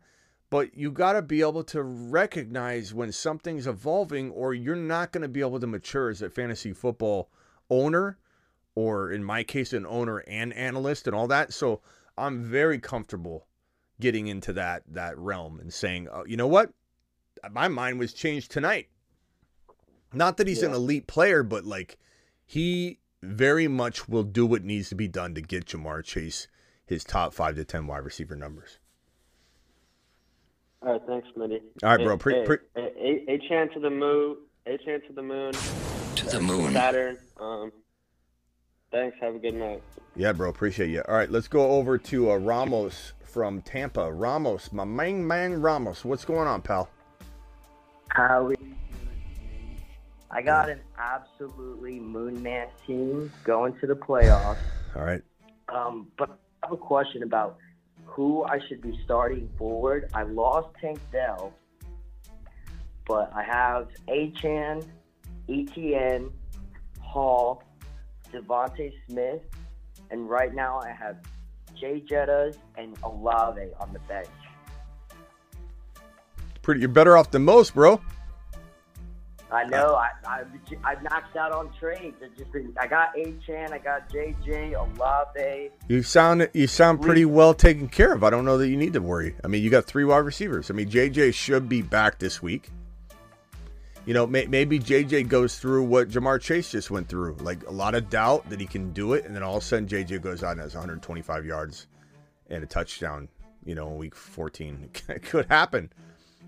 S1: but you got to be able to recognize when something's evolving, or you're not going to be able to mature as a fantasy football owner, or in my case, an owner and analyst and all that. So I'm very comfortable getting into that that realm and saying, oh, you know what, my mind was changed tonight. Not that he's an elite player, but like he very much will do what needs to be done to get Ja'Marr Chase his top five to ten wide receiver numbers.
S9: All right, thanks, Smitty.
S1: All right, bro. Pre-
S9: hey,
S1: pre-
S9: hey, a, a chance to the moon. A chance to the moon.
S10: To the moon.
S9: Saturn. Um, thanks. Have a good night.
S1: Yeah, bro. Appreciate you. All right, let's go over to uh, Ramos from Tampa. Ramos, my main man, Ramos. What's going on, pal?
S11: How we I got an absolutely moon man team going to the playoffs.
S1: All right.
S11: Um, but I have a question about who I should be starting forward. I lost Tank Dell, but I have Achane, ETN, Hall, DeVonta Smith, and right now I have Jay Jettas and Olave on the bench.
S1: Pretty. You're better off than most, bro.
S11: I uh, know. I, I I maxed out on trades. I just been, I got Achane, I got JJ, Olave.
S1: You sound you sound pretty well taken care of. I don't know that you need to worry. I mean, you got three wide receivers. I mean, JJ should be back this week. You know, may, maybe JJ goes through what Ja'Marr Chase just went through, like a lot of doubt that he can do it, and then all of a sudden JJ goes out and has 125 yards and a touchdown. You know, in week 14, <laughs> it could happen.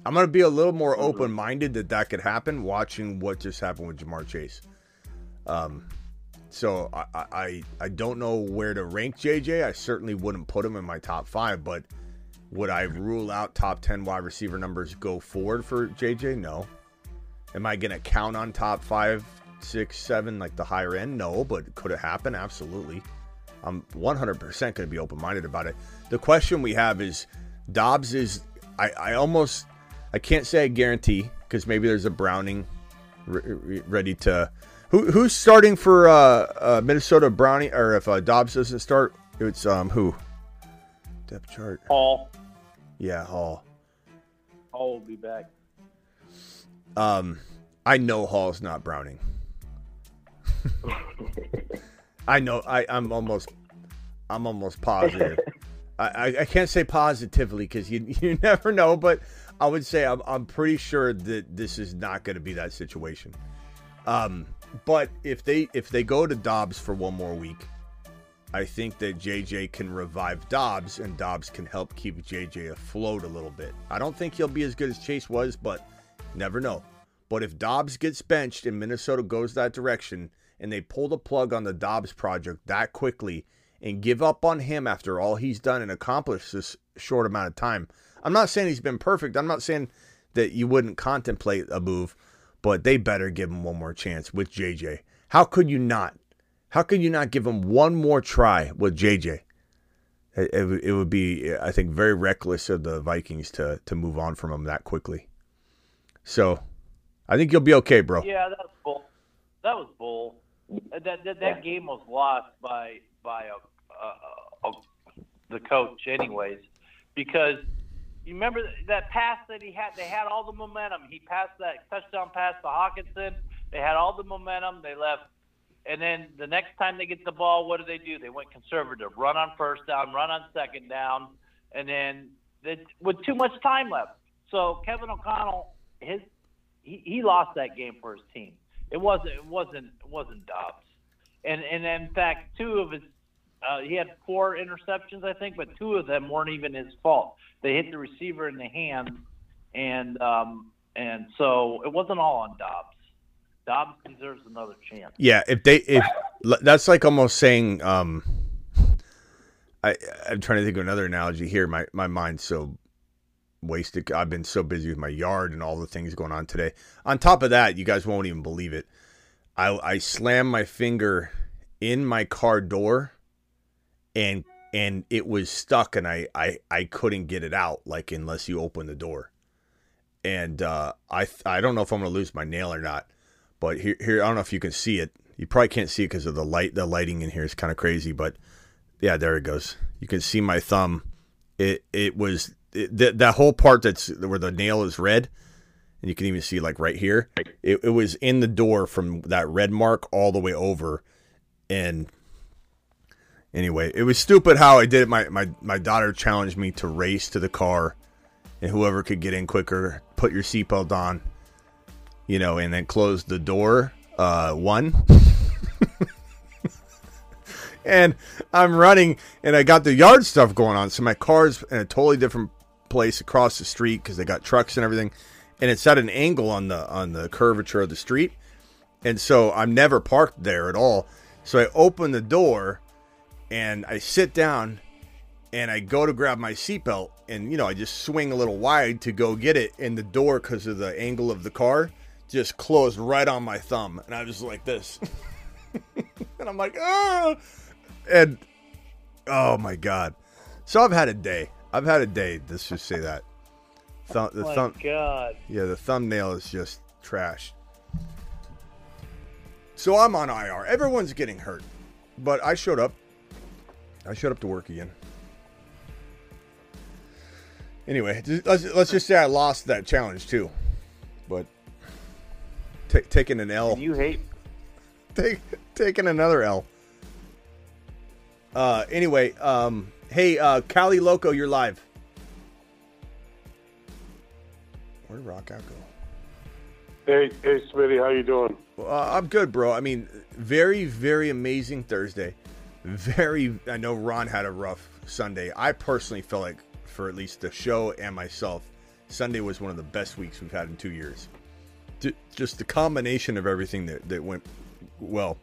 S1: I'm going to be a little more open minded that that could happen. Watching what just happened with Ja'Marr Chase. Um, so I, I- I don't know where to rank JJ. I certainly wouldn't put him in my top five, but would I rule out top ten wide receiver numbers go forward for JJ? No. Am I gonna count on top five, six, seven, like the higher end? No, but could it happen? Absolutely. I'm 100% going to be open minded about it. The question we have is Dobbs is, I, I almost, I can't say I guarantee because maybe there's a Browning re- re- ready to. Who, who's starting for uh, uh, Minnesota Browning? Or if uh, Dobbs doesn't start, it's um who? Depth chart.
S8: Hall.
S1: Yeah, Hall.
S8: Hall will be back.
S1: Um, I know Hall's not Browning. <laughs> I know. I, I'm almost. I'm almost positive. <laughs> I, I, I can't say positively because you <laughs> you never know, but I would say I'm I'm pretty sure that this is not going to be that situation. Um, but if they if they go to Dobbs for one more week, I think that JJ can revive Dobbs and Dobbs can help keep JJ afloat a little bit. I don't think he'll be as good as Chase was, but never know. But if Dobbs gets benched and Minnesota goes that direction and they pull the plug on the Dobbs project that quickly and give up on him after all he's done and accomplished this short amount of time. I'm not saying he's been perfect. I'm not saying that you wouldn't contemplate a move, but they better give him one more chance with JJ. How could you not? How could you not give him one more try with JJ? It, it, it would be, I think, very reckless of the Vikings to to move on from him that quickly. So, I think you'll be okay, bro.
S8: Yeah, that was bull. That was bull. That that, that game was lost by by a, a, a, the coach, anyways, because you remember that pass that he had. They had all the momentum. He passed that touchdown pass to Hockenson. They had all the momentum. They left and then the next time they get the ball, what do they do? They went conservative, run on first down, run on second down, and then they, with too much time left. So Kevin O'Connell, his he, he lost that game for his team. It wasn't it wasn't it wasn't Dobbs, and and in fact two of his uh, he had four interceptions I think, but two of them weren't even his fault. They hit the receiver in the hand, and um, and so it wasn't all on Dobbs. Dobbs deserves another chance.
S1: Yeah, if they if that's like almost saying um I I'm trying to think of another analogy here. My my mind's so wasted. I've been so busy with my yard and all the things going on today. On top of that, you guys won't even believe it. I I slammed my finger in my car door and and it was stuck and I I I couldn't get it out like unless you open the door. And uh I I don't know if I'm to lose my nail or not but here, here, I don't know if you can see it. You probably can't see it because of the light. The lighting in here is kind of crazy, but yeah, there it goes. You can see my thumb. It it was it, that that whole part that's where the nail is red, and you can even see like right here. It, it was in the door from that red mark all the way over, and anyway, it was stupid how I did it. My my my daughter challenged me to race to the car, and whoever could get in quicker, put your seatbelt on you know, and then close the door. Uh, one. <laughs> and I'm running, and I got the yard stuff going on. So my car's in a totally different place across the street because they got trucks and everything, and it's at an angle on the on the curvature of the street, and so I'm never parked there at all. So I open the door, and I sit down, and I go to grab my seatbelt, and you know I just swing a little wide to go get it, in the door because of the angle of the car just closed right on my thumb, and I was like this, <laughs> and I'm like, oh, and oh my god. So I've had a day. I've had a day. Let's just say that.
S8: Thumb, the oh thumb. God.
S1: Yeah, the thumbnail is just trash. So I'm on IR. Everyone's getting hurt, but I showed up. I showed up to work again. Anyway, let's let's just say I lost that challenge too, but T- taking an L.
S8: And you hate
S1: Take, taking another L. Uh, anyway, um, hey, uh, Cali Loco, you're live. Where did Rock out go?
S10: Hey, hey, Smitty, how you doing?
S1: Uh, I'm good, bro. I mean, very, very amazing Thursday. Very, I know Ron had a rough Sunday. I personally felt like, for at least the show and myself, Sunday was one of the best weeks we've had in two years just the combination of everything that, that went well.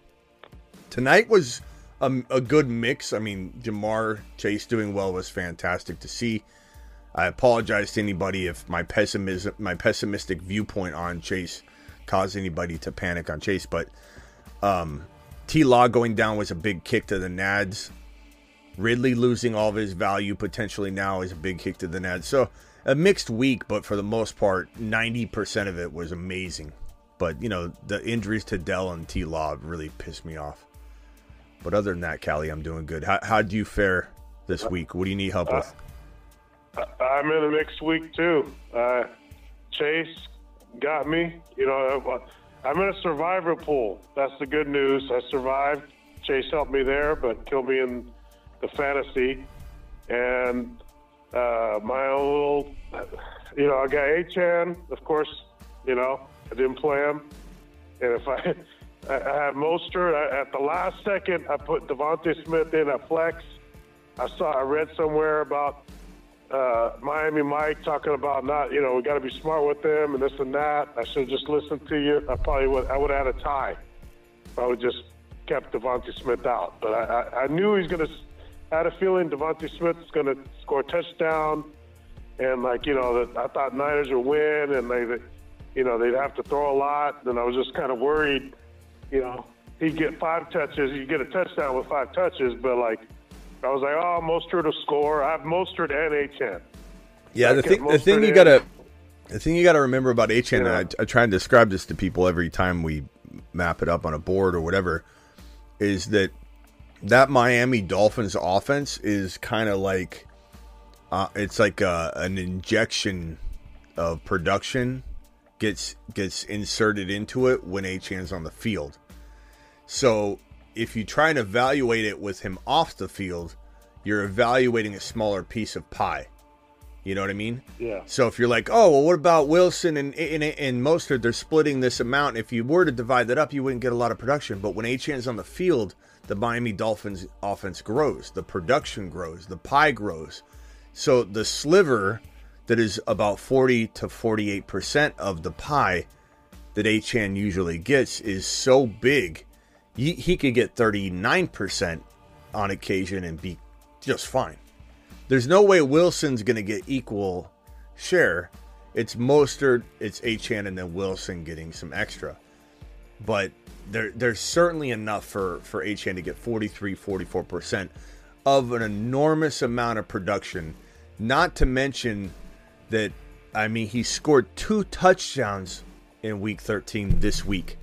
S1: Tonight was a, a good mix. I mean, Ja'Marr Chase doing well was fantastic to see. I apologize to anybody if my pessimism, my pessimistic viewpoint on Chase caused anybody to panic on Chase, but um, T Law going down was a big kick to the Nads. Ridley losing all of his value potentially now is a big kick to the Nads. So a mixed week, but for the most part, 90% of it was amazing. But, you know, the injuries to Dell and T Law really pissed me off. But other than that, Cali, I'm doing good. How, how'd you fare this week? What do you need help with?
S10: Uh, I'm in a mixed week, too. Uh, Chase got me. You know, uh, I'm in a survivor pool. That's the good news. I survived. Chase helped me there, but killed me in the fantasy. And uh, my own little, you know, I got Achane, of course, you know, I didn't play him. And if I, <laughs> I, had Mostert, I, at the last second, I put DeVonta Smith in at flex. I saw, I read somewhere about uh, Miami Mike talking about not, you know, we got to be smart with them and this and that. I should have just listened to you. I probably would, I would have had a tie. I would just kept DeVonta Smith out. But I, I, I knew he's going to. Had a feeling DeVonta Smith is going to score a touchdown, and like you know, that I thought Niners would win, and they, you know, they'd have to throw a lot. And I was just kind of worried, you know, he'd get five touches, he'd get a touchdown with five touches, but like. I was like, oh, Mostert will score. I have Mostert and Achane.
S1: Yeah, the thing, the thing you gotta, the thing you gotta remember about Achane,
S10: Yeah.
S1: and I, I try and describe this to people every time we map it up on a board or whatever, is that that Miami Dolphins offense is kind of like, uh, it's like a, an injection of production gets gets inserted into it when Achane's on the field. So if you try and evaluate it with him off the field, you're evaluating a smaller piece of pie. You know what I mean?
S10: Yeah.
S1: So if you're like, oh, well, what about Wilson and and, and Mostert? They're splitting this amount. If you were to divide that up, you wouldn't get a lot of production. But when Achane's on the field, the Miami Dolphins offense grows, the production grows, the pie grows. So the sliver that is about 40 to 48 percent of the pie that Achane usually gets is so big, he, he could get 39 percent on occasion and be just fine. There's no way Wilson's going to get equal share. It's Mostert, it's Achane, and then Wilson getting some extra. But there, there's certainly enough for, for Achane to get 43, 44% of an enormous amount of production. Not to mention that, I mean, he scored two touchdowns in week 13 this week.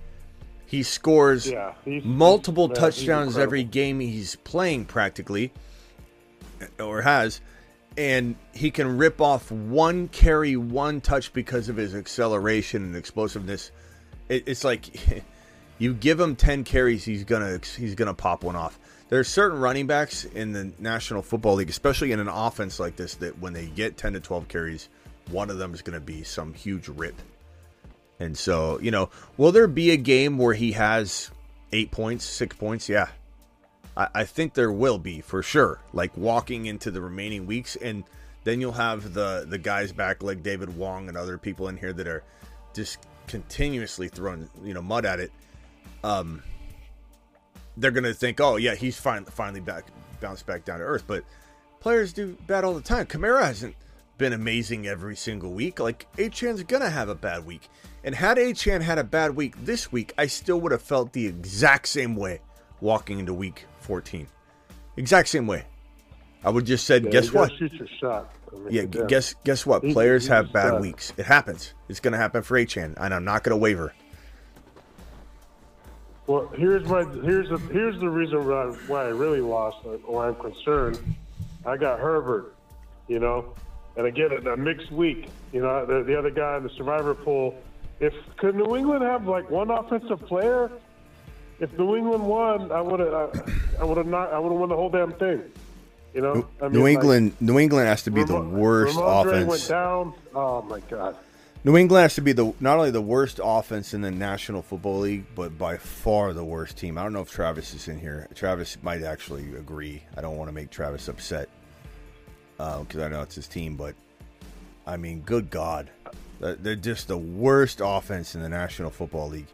S1: He scores
S10: Yeah, he's-
S1: multiple
S10: he's
S1: touchdowns every game he's playing practically or has and he can rip off one carry one touch because of his acceleration and explosiveness. It, it's like <laughs> you give him 10 carries he's gonna he's gonna pop one off. There's certain running backs in the national football league especially in an offense like this that when they get 10 to 12 carries one of them is gonna be some huge rip and so you know will there be a game where he has eight points six points yeah I, I think there will be for sure. Like walking into the remaining weeks, and then you'll have the the guys back like David Wong and other people in here that are just continuously throwing you know mud at it. Um, they're gonna think, oh yeah, he's fin- finally back bounced back down to earth. But players do bad all the time. Kamara hasn't been amazing every single week. Like Achane's gonna have a bad week, and had Achane had a bad week this week, I still would have felt the exact same way walking into week 14. Exact same way. I would just said,
S10: Yeah,
S1: guess what?
S10: Shoot your shot. I mean,
S1: Yeah, guess guess what? Players have bad weeks. It happens. It's going to happen for Achane, and I'm not going to waver.
S10: Well, here's my here's the here's the reason why, why I really lost or I'm concerned. I got Herbert, you know, and again a, a mixed week. You know, the, the other guy in the survivor pool. If could New England have like one offensive player? If New England won, I would have I, I would have not I would have won the whole damn thing. You know, I
S1: New
S10: like,
S1: England, New England has to be the worst
S10: Rhamondre
S1: offense.
S10: went down. Oh my god.
S1: New England has to be the not only the worst offense in the National Football League, but by far the worst team. I don't know if Travis is in here. Travis might actually agree. I don't want to make Travis upset uh, because I know it's his team, but I mean, good God, They're- they're just the worst offense in the National Football League,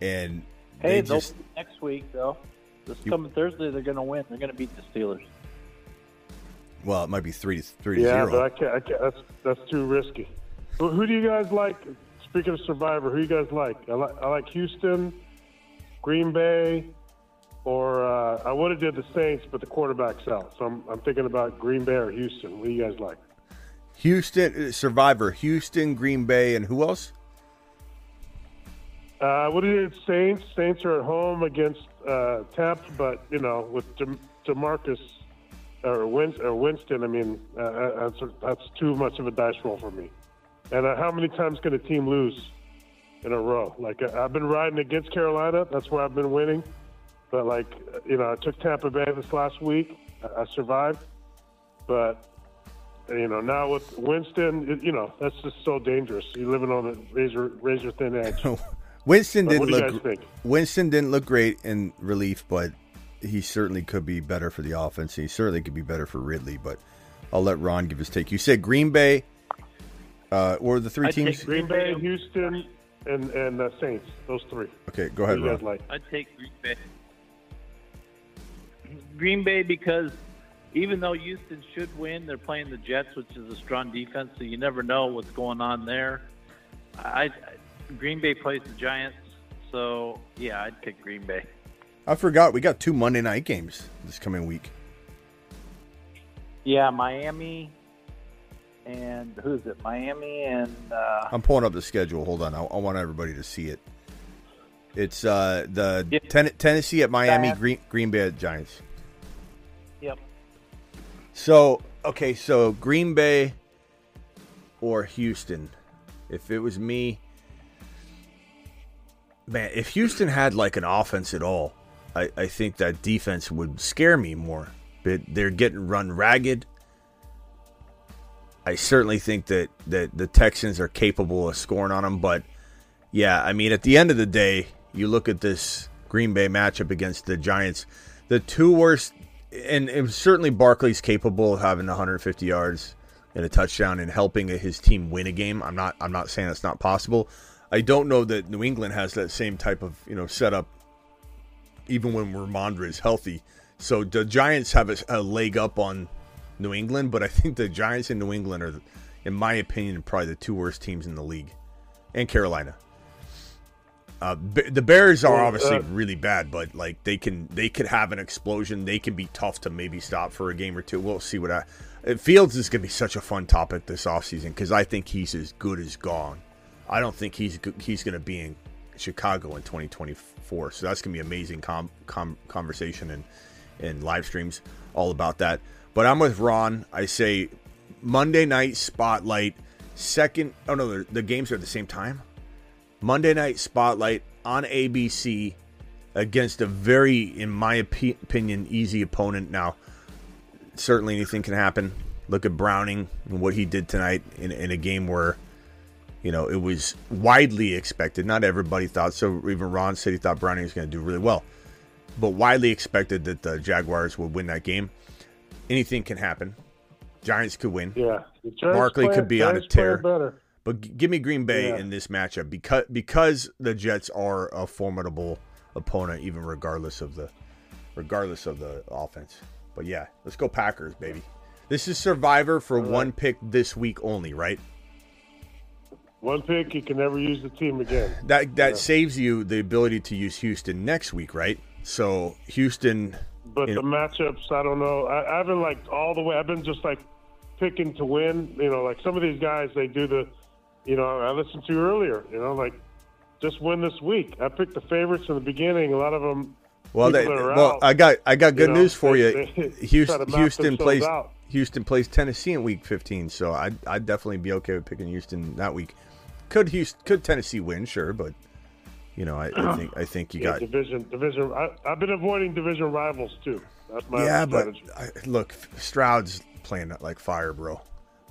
S1: and
S8: Hey,
S1: they just
S8: next week though. This
S1: You-
S8: coming Thursday, they're going to win. They're going to beat the Steelers.
S1: well, it might be three to three to
S10: Yeah, but I can't, I can't. That's that's too risky. Who, who do you guys like? Speaking of Survivor, who you guys like? I like I like Houston, Green Bay, or uh, I would have did the Saints, but the quarterback's out. So I'm I'm thinking about Green Bay or Houston. What do you guys like?
S1: Houston uh, Survivor, Houston, Green Bay, and who else?
S10: Uh, what did Saints? Saints are at home against uh, Tampa, but you know with De- Demarcus or, Win- or Winston, I mean uh, uh, that's that's too much of a dice roll for me. And uh, how many times can a team lose in a row? Like uh, I've been riding against Carolina, that's where I've been winning. But like you know, I took Tampa Bay this last week. I I survived, but you know now with Winston, it, you know that's just so dangerous. You're living on a razor razor thin edge. <laughs>
S1: Winston
S10: But
S1: didn't
S10: what do you
S1: look.
S10: guys think?
S1: Winston didn't look great in relief, but he certainly could be better for the offense. He certainly could be better for Ridley. But I'll let Ron give his take. You said Green Bay. Uh, what were the 3
S10: I'd
S1: teams?
S10: take Green Bay, Houston, and and uh, Saints. Those three.
S1: Okay, go ahead,
S10: Who
S1: Ron.
S10: like?
S8: I'd take Green Bay. Green Bay because even though Houston should win, they're playing the Jets, which is a strong defense, so you never know what's going on there. I, I Green Bay plays the Giants, so yeah, I'd pick Green Bay.
S1: I forgot we got two Monday night games this coming week.
S8: Yeah, Miami and who's it? Miami and uh,
S1: I'm pulling up the schedule. Hold on, I, I want everybody to see it. It's uh, the ten- Tennessee at Miami, Green, Green Bay at Giants. So okay, so Green Bay or Houston. If it was me, man, if Houston had like an offense at all, I, I think that defense would scare me more. But they're getting run ragged. I certainly think that, that the Texans are capable of scoring on them, but yeah, I mean, at the end of the day, you look at this Green Bay matchup against the Giants, the two worst, and, and certainly Barkley's capable of having 150 yards and a touchdown and helping his team win a game. I'm not, I'm not saying that's not possible. I don't know that New England has that same type of you know setup, even when Rhamondre is healthy. So the Giants have a, a leg up on New England, but I think the Giants and New England are, in my opinion, probably the two worst teams in the league, and Carolina. Uh, the Bears are obviously
S10: uh,
S1: really bad, but like they can they could have an explosion. They can be tough to maybe stop for a game or two. We'll see what I. uh, Fields is going to be such a fun topic this offseason because I think he's as good as gone. I don't think he's he's going to be in Chicago in 2024. So that's going to be amazing com- com- conversation and and live streams all about that. But I'm with Ron. I say Monday night spotlight. Second, oh no, the, the games are at the same time. Monday night spotlight on ABC against a very, in my opi- opinion, easy opponent. Now, certainly anything can happen. Look at Browning and what he did tonight in, in a game where, you know, it was widely expected. Not everybody thought so. Even Ron said he thought Browning was going to do really well, but widely expected that the Jaguars would win that game. Anything can happen. Giants could win.
S10: Yeah,
S1: Barkley could be on a tear.
S10: Better.
S1: But g- give me Green Bay
S10: Yeah.
S1: in this matchup because because the Jets are a formidable opponent, even regardless of the regardless of the offense. But yeah, let's go Packers, baby. This is Survivor for one pick this week only, right?
S10: One pick, you can never use the team again.
S1: That that
S10: Yeah.
S1: saves you the ability to use Houston next week, right? So Houston,
S10: But
S1: you
S10: the
S1: know-
S10: matchups, I don't know. I, I haven't like all the way. I've been just like picking to win. You know, like some of these guys, they do the. You know, I listened to you earlier. You know, like just win this week. I picked the favorites in the beginning. A lot of them.
S1: well, they,
S10: people that are
S1: well,
S10: out,
S1: I got I got good
S10: you know,
S1: news for
S10: they-
S1: you.
S10: they <laughs>
S1: Houston, Houston plays
S10: out.
S1: Houston plays Tennessee in Week 15, so I'd I'd definitely be okay with picking Houston that week. Could Houston, could Tennessee win? Sure, but you know, I, I <clears throat> think I think you
S10: Yeah,
S1: got
S10: division. Division. I, I've been avoiding division rivals too. That's my
S1: yeah, but. I, look, Stroud's playing like fire, bro.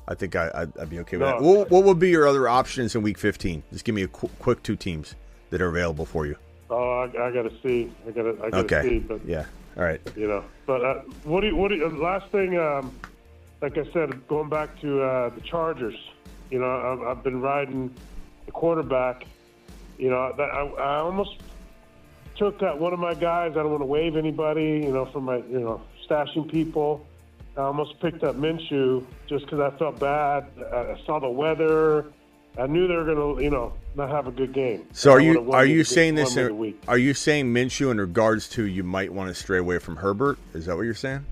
S1: I think I, I'd, I'd be okay with
S10: No.
S1: that. What, what would be your other options in Week 15? Just give me a qu- quick two teams that are available for you.
S10: Oh, I, I got to see. I got to. I got to
S1: Okay.
S10: see. But
S1: Yeah. All right.
S10: you know. But uh, what do you? What do you? Last thing, um, like I said, going back to uh, the Chargers. You know, I've, I've been riding the quarterback. You know, that, I, I almost took uh, one of my guys. I don't want to wave anybody. You know, from my you know stashing people. I almost picked up Minshew just because I felt bad. I, saw the weather. I knew they were going to, you know, not have a good game.
S1: So are you are you saying this? In,
S10: week.
S1: are you saying Minshew in regards to you might want to stray away from Herbert? Is that what you're saying?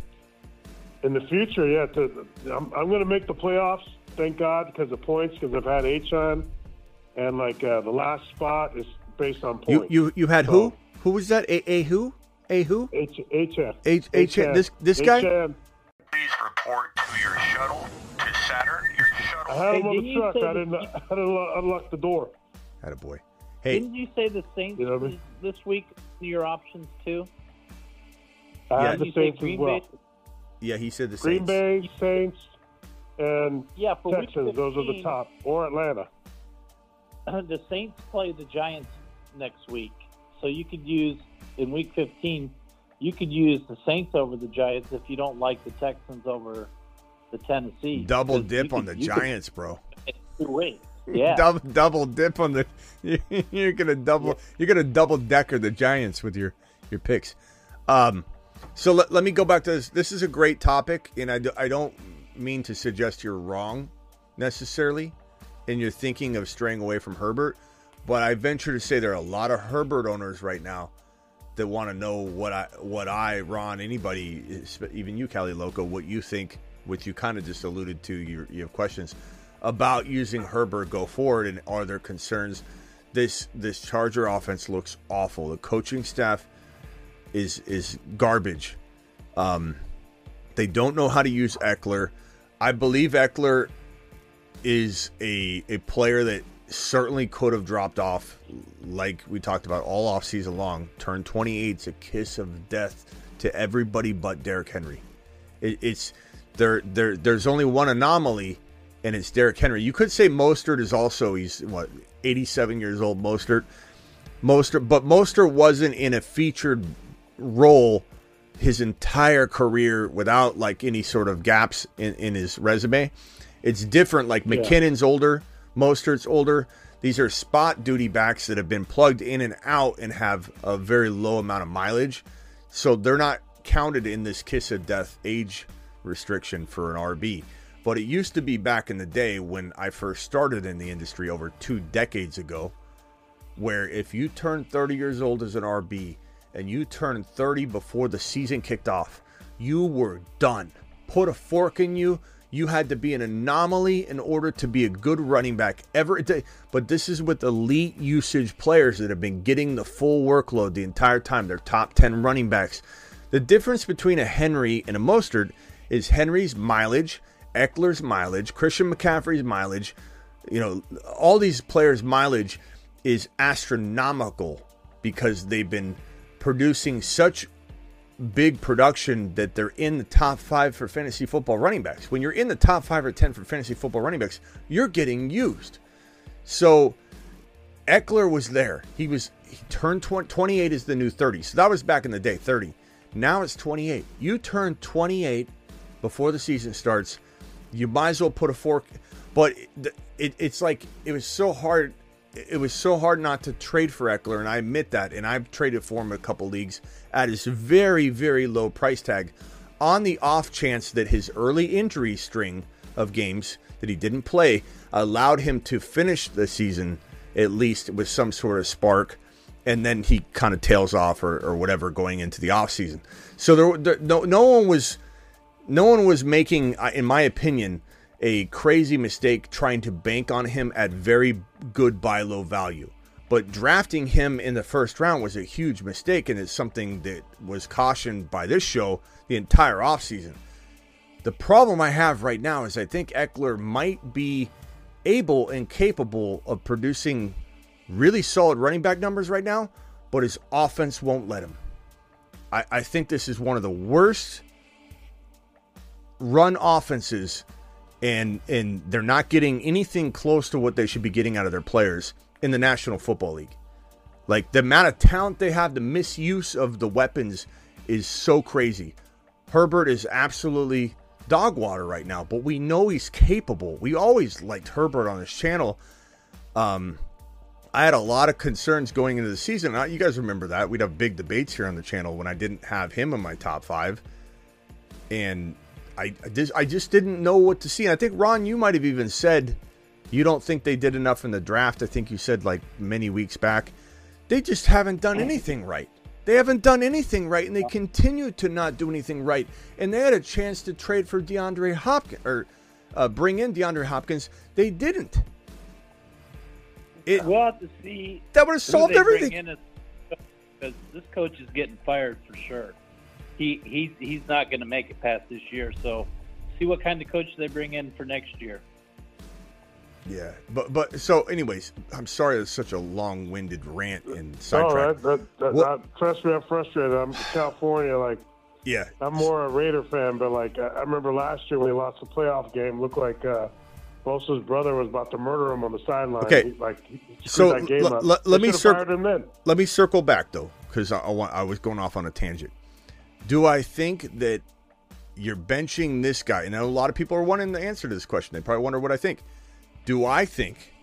S10: In the future, yeah, to, I'm, I'm going to make the playoffs. Thank God because of points. Because I've had H on, and like uh, the last spot is based on points.
S1: you you had
S10: So,
S1: who? Who was that? A, a who? A who?
S10: H HF.
S1: H H this this guy?
S10: HM.
S5: Please report to your shuttle to Saturn. Your shuttle.
S10: I had him
S8: Hey,
S10: on
S8: didn't
S10: the truck. I didn't. I didn't unlock the door.
S1: Had a boy. Hey,
S8: Didn't you say the Saints
S10: You know I mean?
S8: this week your options too?
S10: I
S1: Yeah.
S10: had the
S8: Didn't
S10: Saints as well.
S8: Bay?
S1: yeah, he said the
S10: Green
S1: Saints.
S10: Bay, Saints, and
S8: Yeah, for week
S10: Texans. Those are the top. Or Atlanta. <clears throat>
S8: the Saints play the Giants next week, so you could use in Week 15. You could use the Saints over the Giants if you don't like the Texans over the Tennessee.
S1: Double dip on
S8: could-
S1: the
S8: could
S1: Giants, bro.
S8: Two ways. <laughs> Yeah.
S1: double, double dip on the. <laughs> You're gonna double. You're gonna double decker the Giants with your your picks. Um, so let, let me go back to this. This is a great topic, and I, do, I don't mean to suggest you're wrong necessarily in your thinking of straying away from Herbert, but I venture to say there are a lot of Herbert owners right now that want to know what I, what I, Ron, anybody, even you, Cali Loco, what you think. Which you kind of just alluded to. You, you have questions about using Herbert go forward, and are there concerns? This this Charger offense looks awful. The coaching staff is is garbage. Um, they don't know how to use Ekeler. I believe Ekeler is a a player that certainly could have dropped off, like we talked about all offseason long. Turned 28, it's a kiss of death to everybody but Derrick Henry. It, it's there. There. There's only one anomaly, and it's Derrick Henry. You could say Mostert is also he's what 87 years old. Mostert, Mostert, but Mostert wasn't in a featured role his entire career without like any sort of gaps in, in his resume. It's different. Like
S8: Yeah.
S1: McKinnon's older, Mostert's older. These are spot duty backs that have been plugged in and out and have a very low amount of mileage. So they're not counted in this kiss of death age restriction for an RB. But it used to be back in the day when I first started in the industry over two decades ago, where if you turned 30 years old as an RB and you turned 30 before the season kicked off, you were done. Put a fork in you. You had to be an anomaly in order to be a good running back ever. But this is with elite usage players that have been getting the full workload the entire time. They're top 10 running backs. The difference between a Henry and a Mostert is Henry's mileage, Ekeler's mileage, Christian McCaffrey's mileage. You know, all these players' mileage is astronomical because they've been producing such big production that they're in the top five for fantasy football running backs. When you're in the top five or 10 for fantasy football running backs, you're getting used. So Ekeler was there. He was, he turned 20, 28 is the new 30. So that was back in the day, 30. Now it's 28. You turn 28 before the season starts, you might as well put a fork. But it, it, it's like, it was so hard it was so hard not to trade for Ekeler, and I admit that. And I've traded for him a couple leagues at his very, very low price tag, on the off chance that his early injury string of games that he didn't play allowed him to finish the season at least with some sort of spark, and then he kind of tails off or, or whatever going into the off season. So there, there no, no one was, no one was making, uh, in my opinion a crazy mistake trying to bank on him at very good buy low value. But drafting him in the first round was a huge mistake, and it's something that was cautioned by this show the entire offseason. The problem I have right now is I think Ekeler might be able and capable of producing really solid running back numbers right now, but his offense won't let him. I, I think this is one of the worst run offenses and and they're not getting anything close to what they should be getting out of their players in the National Football League. Like the amount of talent they have, the misuse of the weapons is so crazy. Herbert is absolutely dog water right now, but we know he's capable. We always liked Herbert on this channel. Um, I had a lot of concerns going into the season. You guys remember that we'd have big debates here on the channel when I didn't have him in my top five, and I, I just I just didn't know what to see. And I think Ron, you might have even said you don't think they did enough in the draft. I think you said like many weeks back. They just haven't done anything right. They haven't done anything right, and they continue to not do anything right. And they had a chance to trade for DeAndre Hopkins or uh, bring in DeAndre Hopkins. They didn't. It,
S8: we'll have to see.
S1: That would have solved everything.
S8: Because this coach is getting fired for sure. He he's he's not going to make it past this year. So, see what kind of coach they bring in for next year.
S1: Yeah, but but so anyways, I'm sorry it's such a long-winded rant and
S10: No,
S1: sidetrack.
S10: that, that, that,
S1: What-
S10: that, trust me, I'm frustrated. I'm in California, like,
S1: yeah,
S10: I'm more a Raider fan, but like, I, I remember last year when he lost the playoff game, looked like uh, Bosa's brother was about to murder him on the sideline.
S1: Okay.
S10: He, like, he he
S1: So
S10: that game
S1: l-
S10: up.
S1: l- let
S10: They
S1: me circle.
S10: him then.
S1: Let me circle back though, because I, I want. I was going off on a tangent. Do I think that you're benching this guy? And a lot of people are wanting the answer to this question. They probably wonder what I think. Do I think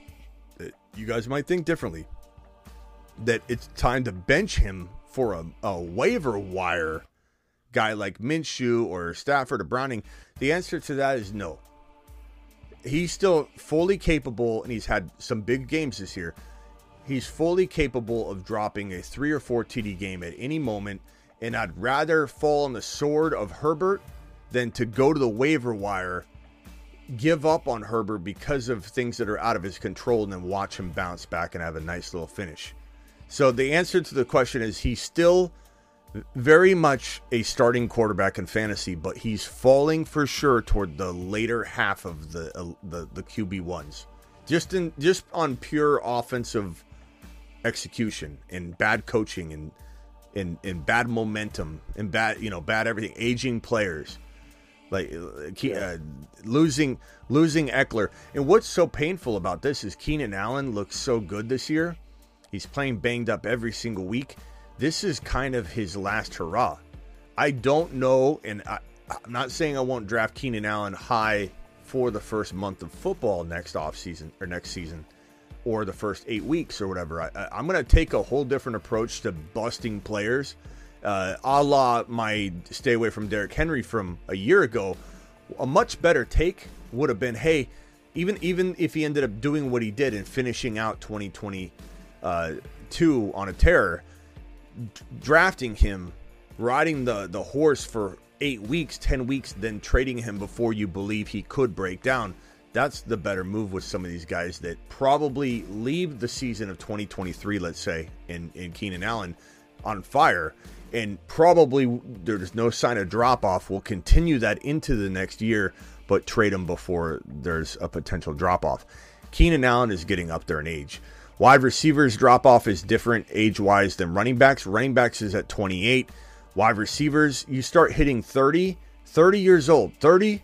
S1: that you guys might think differently. That it's time to bench him for a, a waiver wire guy like Minshew or Stafford or Browning. The answer to that is no. He's still fully capable, and he's had some big games this year. He's fully capable of dropping a three or four TD game at any moment, and I'd rather fall on the sword of Herbert than to go to the waiver wire, give up on Herbert because of things that are out of his control, and then watch him bounce back and have a nice little finish. So the answer to the question is he's still very much a starting quarterback in fantasy, but he's falling for sure toward the later half of the uh, the, the QB ones. Just in just on pure offensive execution and bad coaching and and, and bad momentum and bad you know bad everything aging players. Like uh, losing losing Ekeler and what's so painful about this is Keenan Allen looks so good this year. He's playing banged up every single week. This is kind of his last hurrah. I don't know and I, I'm not saying I won't draft Keenan Allen high for the first month of football next off season or next season or the first eight weeks or whatever. I, am going to take a whole different approach to busting players, uh, a la my stay away from Derrick Henry from a year ago. A much better take would have been, hey, even even if he ended up doing what he did and finishing out 2022 uh, on a terror, drafting him, riding the the horse for eight weeks, ten weeks, then trading him before you believe he could break down that's the better move with some of these guys that probably leave the season of 2023, let's say, in, in Keenan Allen on fire. And probably there's no sign of drop off. We'll continue that into the next year, but trade him before there's a potential drop off. Keenan Allen is getting up there in age. Wide receivers drop off is different age wise than running backs. Running backs is at 28. Wide receivers, you start hitting 30, 30 years old. 30,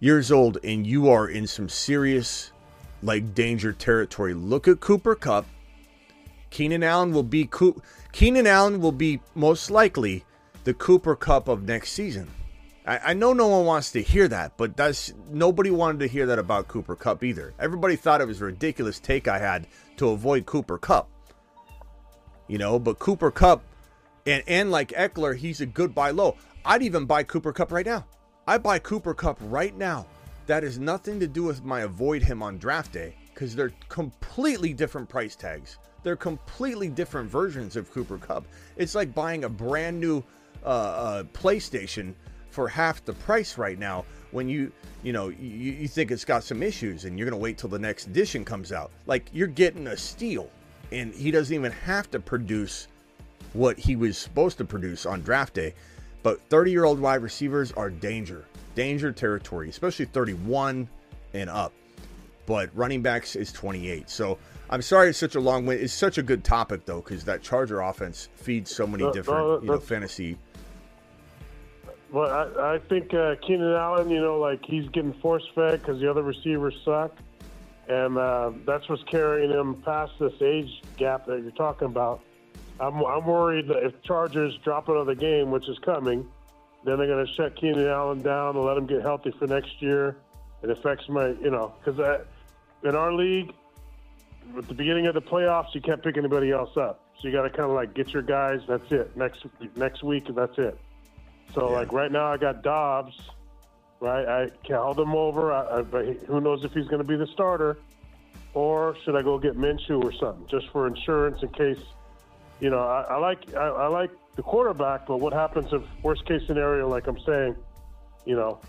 S1: years old and you are in some serious like danger territory. Look at Cooper Kupp. Keenan Allen will be Co- Keenan Allen will be most likely the Cooper Kupp of next season. I, I know no one wants to hear that, but that's nobody wanted to hear that about Cooper Kupp either. Everybody thought it was a ridiculous take I had to avoid Cooper Kupp. You know, but Cooper Kupp and and like Ekeler, he's a good buy low. I'd even buy Cooper Kupp right now. I buy Cooper Kupp right now. That has nothing to do with my avoid him on draft day because they're completely different price tags. They're completely different versions of Cooper Kupp. It's like buying a brand new uh, uh, PlayStation for half the price right now when you you know you, you think it's got some issues and you're gonna wait till the next edition comes out. Like you're getting a steal, and he doesn't even have to produce what he was supposed to produce on draft day. But 30 year old wide receivers are danger, danger territory, especially 31 and up. But running backs is 28. So I'm sorry it's such a long way. It's such a good topic though, because that Charger offense feeds so many different, you know, fantasy.
S10: Well, I, I think uh, Keenan Allen, you know, like he's getting force fed because the other receivers suck, and uh, that's what's carrying him past this age gap that you're talking about. I'm, I'm worried that if Chargers drop another game, which is coming, then they're going to shut Keenan Allen down and let him get healthy for next year. It affects my, you know, because in our league, at the beginning of the playoffs, you can't pick anybody else up. So you got to kind of like get your guys. That's it. Next next week, that's it. So yeah. like right now, I got Dobbs. Right, I held him over. I, I, but who knows if he's going to be the starter, or should I go get Minshew or something just for insurance in case you know, I, I like I, I, like the quarterback, but what happens if worst case scenario, like I'm saying, you know,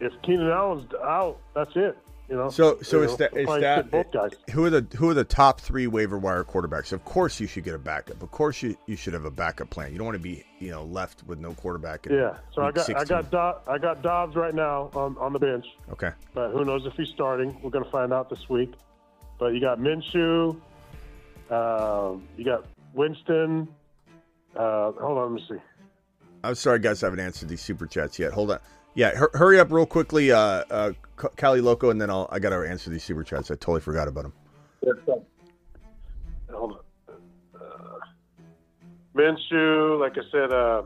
S10: if Keenan Allen's out, that's it. You know.
S1: So so is that is that both guys. who are the who are the top three waiver wire quarterbacks? Of course, you should get a backup. Of course, you, you should have a backup plan. You don't want to be you know left with no quarterback.
S10: yeah. So I got 16. I got Do- I got Dobbs right now on, on the bench.
S1: Okay.
S10: But who knows if he's starting? We're going to find out this week. But you got Minshew. Um, you got Winston. Uh, hold on, let me see.
S1: I'm sorry, guys, I haven't answered these super chats yet. Hold on. Yeah, hur- hurry up real quickly, uh, uh, Cali Loco, and then I'll I gotta answer these super chats. I totally forgot about them.
S10: hold on. Uh, Minshew, like I said, uh,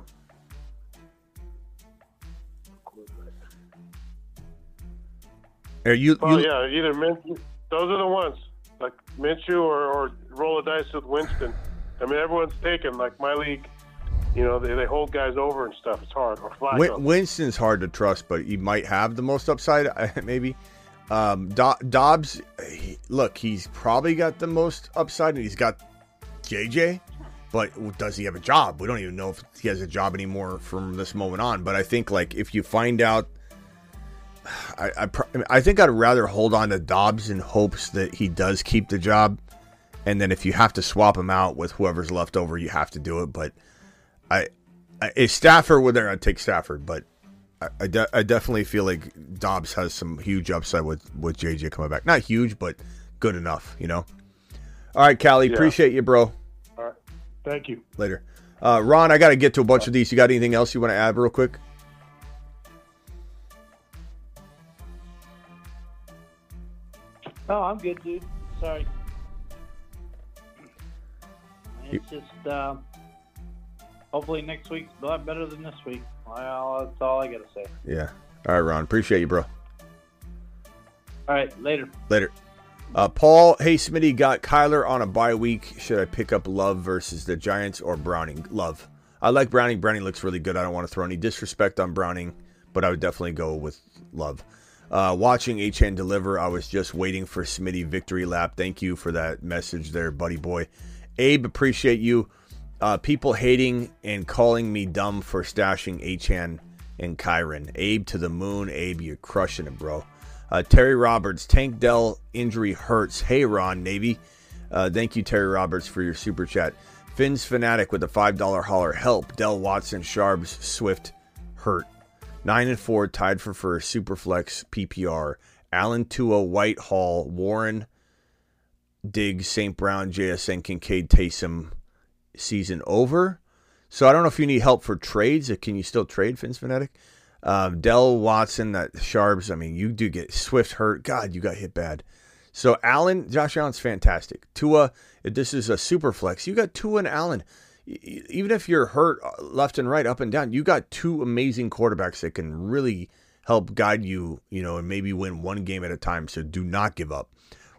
S1: are you?
S10: Oh
S1: you...
S10: yeah, either Minshew. Those are the ones. Like Minshew or, or roll a dice with Winston. I mean, everyone's taking like my league. You know, they, they hold guys over and stuff. It's hard. <laughs> Or.
S1: Win- Winston's hard to trust, but he might have the most upside, <laughs> maybe. Um, Do- Dobbs, he, look, he's probably got the most upside, and he's got JJ. But does he have a job? We don't even know if he has a job anymore from this moment on. But I think like if you find out, <sighs> I I, I think I'd rather hold on to Dobbs in hopes that he does keep the job, and then if you have to swap him out with whoever's left over, you have to do it. But I, I if Stafford were there, I'd take Stafford. But I, I, de- I definitely feel like Dobbs has some huge upside with with JJ coming back. Not huge, but good enough. You know. All right, Cali,
S10: Yeah.
S1: appreciate you, bro.
S10: All right. Thank you.
S1: Later. Uh, Ron, I got to get to a bunch of these. You got anything else you want to add real quick?
S8: No, I'm good, dude. Sorry. It's just uh, hopefully next week's a lot better than this week. Well, that's all I gotta say.
S1: Yeah. All right, Ron. Appreciate you, bro.
S8: All right, later.
S1: Later. Uh, Paul, hey, Smitty, got Kyler on a bye week. Should I pick up Love versus the Giants or Browning? Love. I like Browning. Browning looks really good. I don't want to throw any disrespect on Browning, but I would definitely go with Love. Uh, watching Achane deliver, I was just waiting for Smitty victory lap. Thank you for that message there, buddy boy. Abe, appreciate you. Uh, people hating and calling me dumb for stashing Achane and Kyren. Abe to the moon. Abe, you're crushing it, bro. Uh, Terry Roberts, Tank Dell injury hurts. Hey, Ron Navy. Uh, thank you, Terry Roberts, for your super chat. Finn's Fanatic with a $5 holler. Help. Dell Watson, Sharps, Swift, hurt. 9 and 4, tied for first. Superflex, PPR. Allen Tua, White Hall, Warren, Diggs, St. Brown, JSN, Kincaid, Taysom. Season over. So I don't know if you need help for trades. Can you still trade Finn's Fanatic? Um, Dell Watson, that Sharps. I mean, you do get Swift hurt. God, you got hit bad. So Allen, Josh Allen's fantastic. Tua, this is a super flex. You got Tua and Allen. Even if you're hurt uh, left and right, up and down, you got two amazing quarterbacks that can really help guide you, you know, and maybe win one game at a time. So do not give up.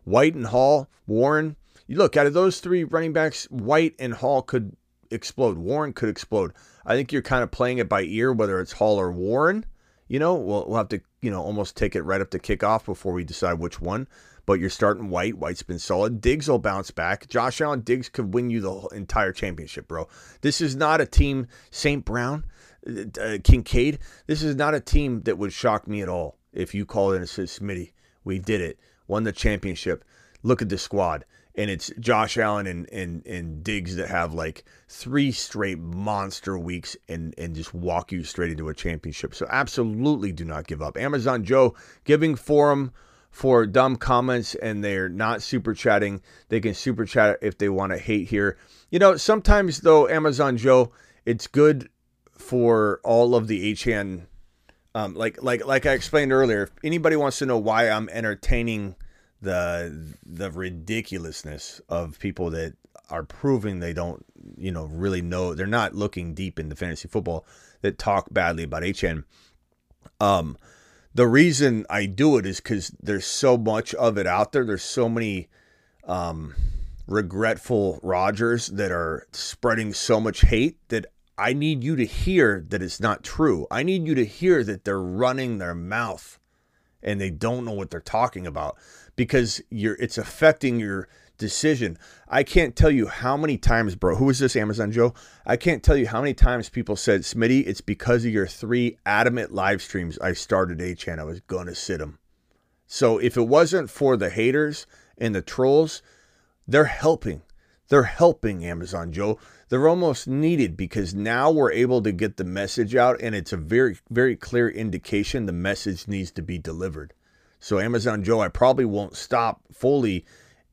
S1: White and Hall, Warren. You look out of those three running backs, White and Hall could explode. Warren could explode. I think you're kind of playing it by ear, whether it's Hall or Warren. You know, we'll, we'll have to, you know, almost take it right up to kickoff before we decide which one. But you're starting White. White's been solid. Diggs will bounce back. Josh Allen Diggs could win you the entire championship, bro. This is not a team, St. Brown, uh, Kincaid. This is not a team that would shock me at all if you called in and said, Smitty, we did it, won the championship. Look at the squad and it's Josh Allen and, and and Diggs that have like three straight monster weeks and and just walk you straight into a championship. So absolutely do not give up. Amazon Joe giving forum for dumb comments and they're not super chatting. They can super chat if they want to hate here. You know, sometimes though, Amazon Joe, it's good for all of the Achane um, like like like I explained earlier, if anybody wants to know why I'm entertaining the the ridiculousness of people that are proving they don't you know really know they're not looking deep into fantasy football that talk badly about Achane. Um, the reason I do it is because there's so much of it out there. There's so many um, regretful Rogers that are spreading so much hate that I need you to hear that it's not true. I need you to hear that they're running their mouth and they don't know what they're talking about because you're it's affecting your decision. I can't tell you how many times, bro. Who is this Amazon Joe? I can't tell you how many times people said, "Smitty, it's because of your three adamant live streams I started Achane. I was to sit them." So if it wasn't for the haters and the trolls, they're helping. They're helping Amazon Joe. They're almost needed because now we're able to get the message out and it's a very very clear indication the message needs to be delivered. So Amazon Joe, I probably won't stop fully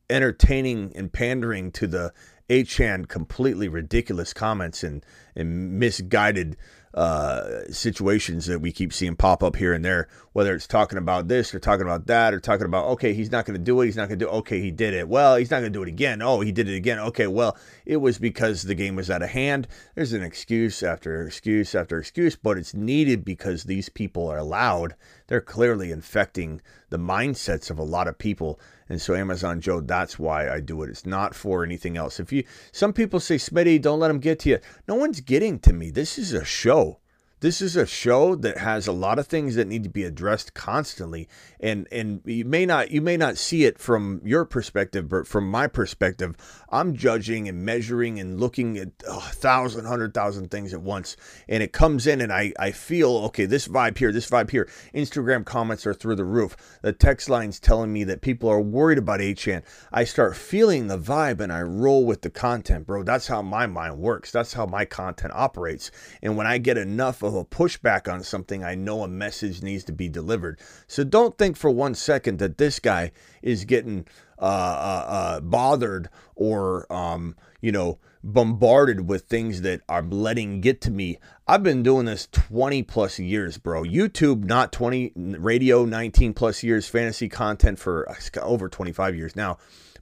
S1: entertaining and pandering to the Achane completely ridiculous comments and, and misguided uh, situations that we keep seeing pop up here and there, whether it's talking about this or talking about that or talking about, okay, he's not going to do it. He's not going to do. Okay, he did it. Well, he's not going to do it again. Oh, he did it again. Okay, well, it was because the game was out of hand. There's an excuse after excuse after excuse, but it's needed because these people are loud. They're clearly infecting the mindsets of a lot of people And so Amazon Joe, that's why I do it. It's not for anything else. If you some people say, Smitty, don't let them get to you. No one's getting to me. This is a show. This is a show that has a lot of things that need to be addressed constantly, and and you may not you may not see it from your perspective, but from my perspective, I'm judging and measuring and looking at a thousand, hundred thousand things at once, and it comes in, and I I feel okay, this vibe here, this vibe here. Instagram comments are through the roof. The text lines telling me that people are worried about Achane. I start feeling the vibe, and I roll with the content, bro. That's how my mind works. That's how my content operates, and when I get enough a pushback on something, I know a message needs to be delivered. So don't think for one second that this guy is getting uh, uh, uh, bothered or, um, you know, bombarded with things that are letting get to me. I've been doing this 20 plus years, bro. YouTube, not 20, radio, 19 plus years, fantasy content for over 25 years now.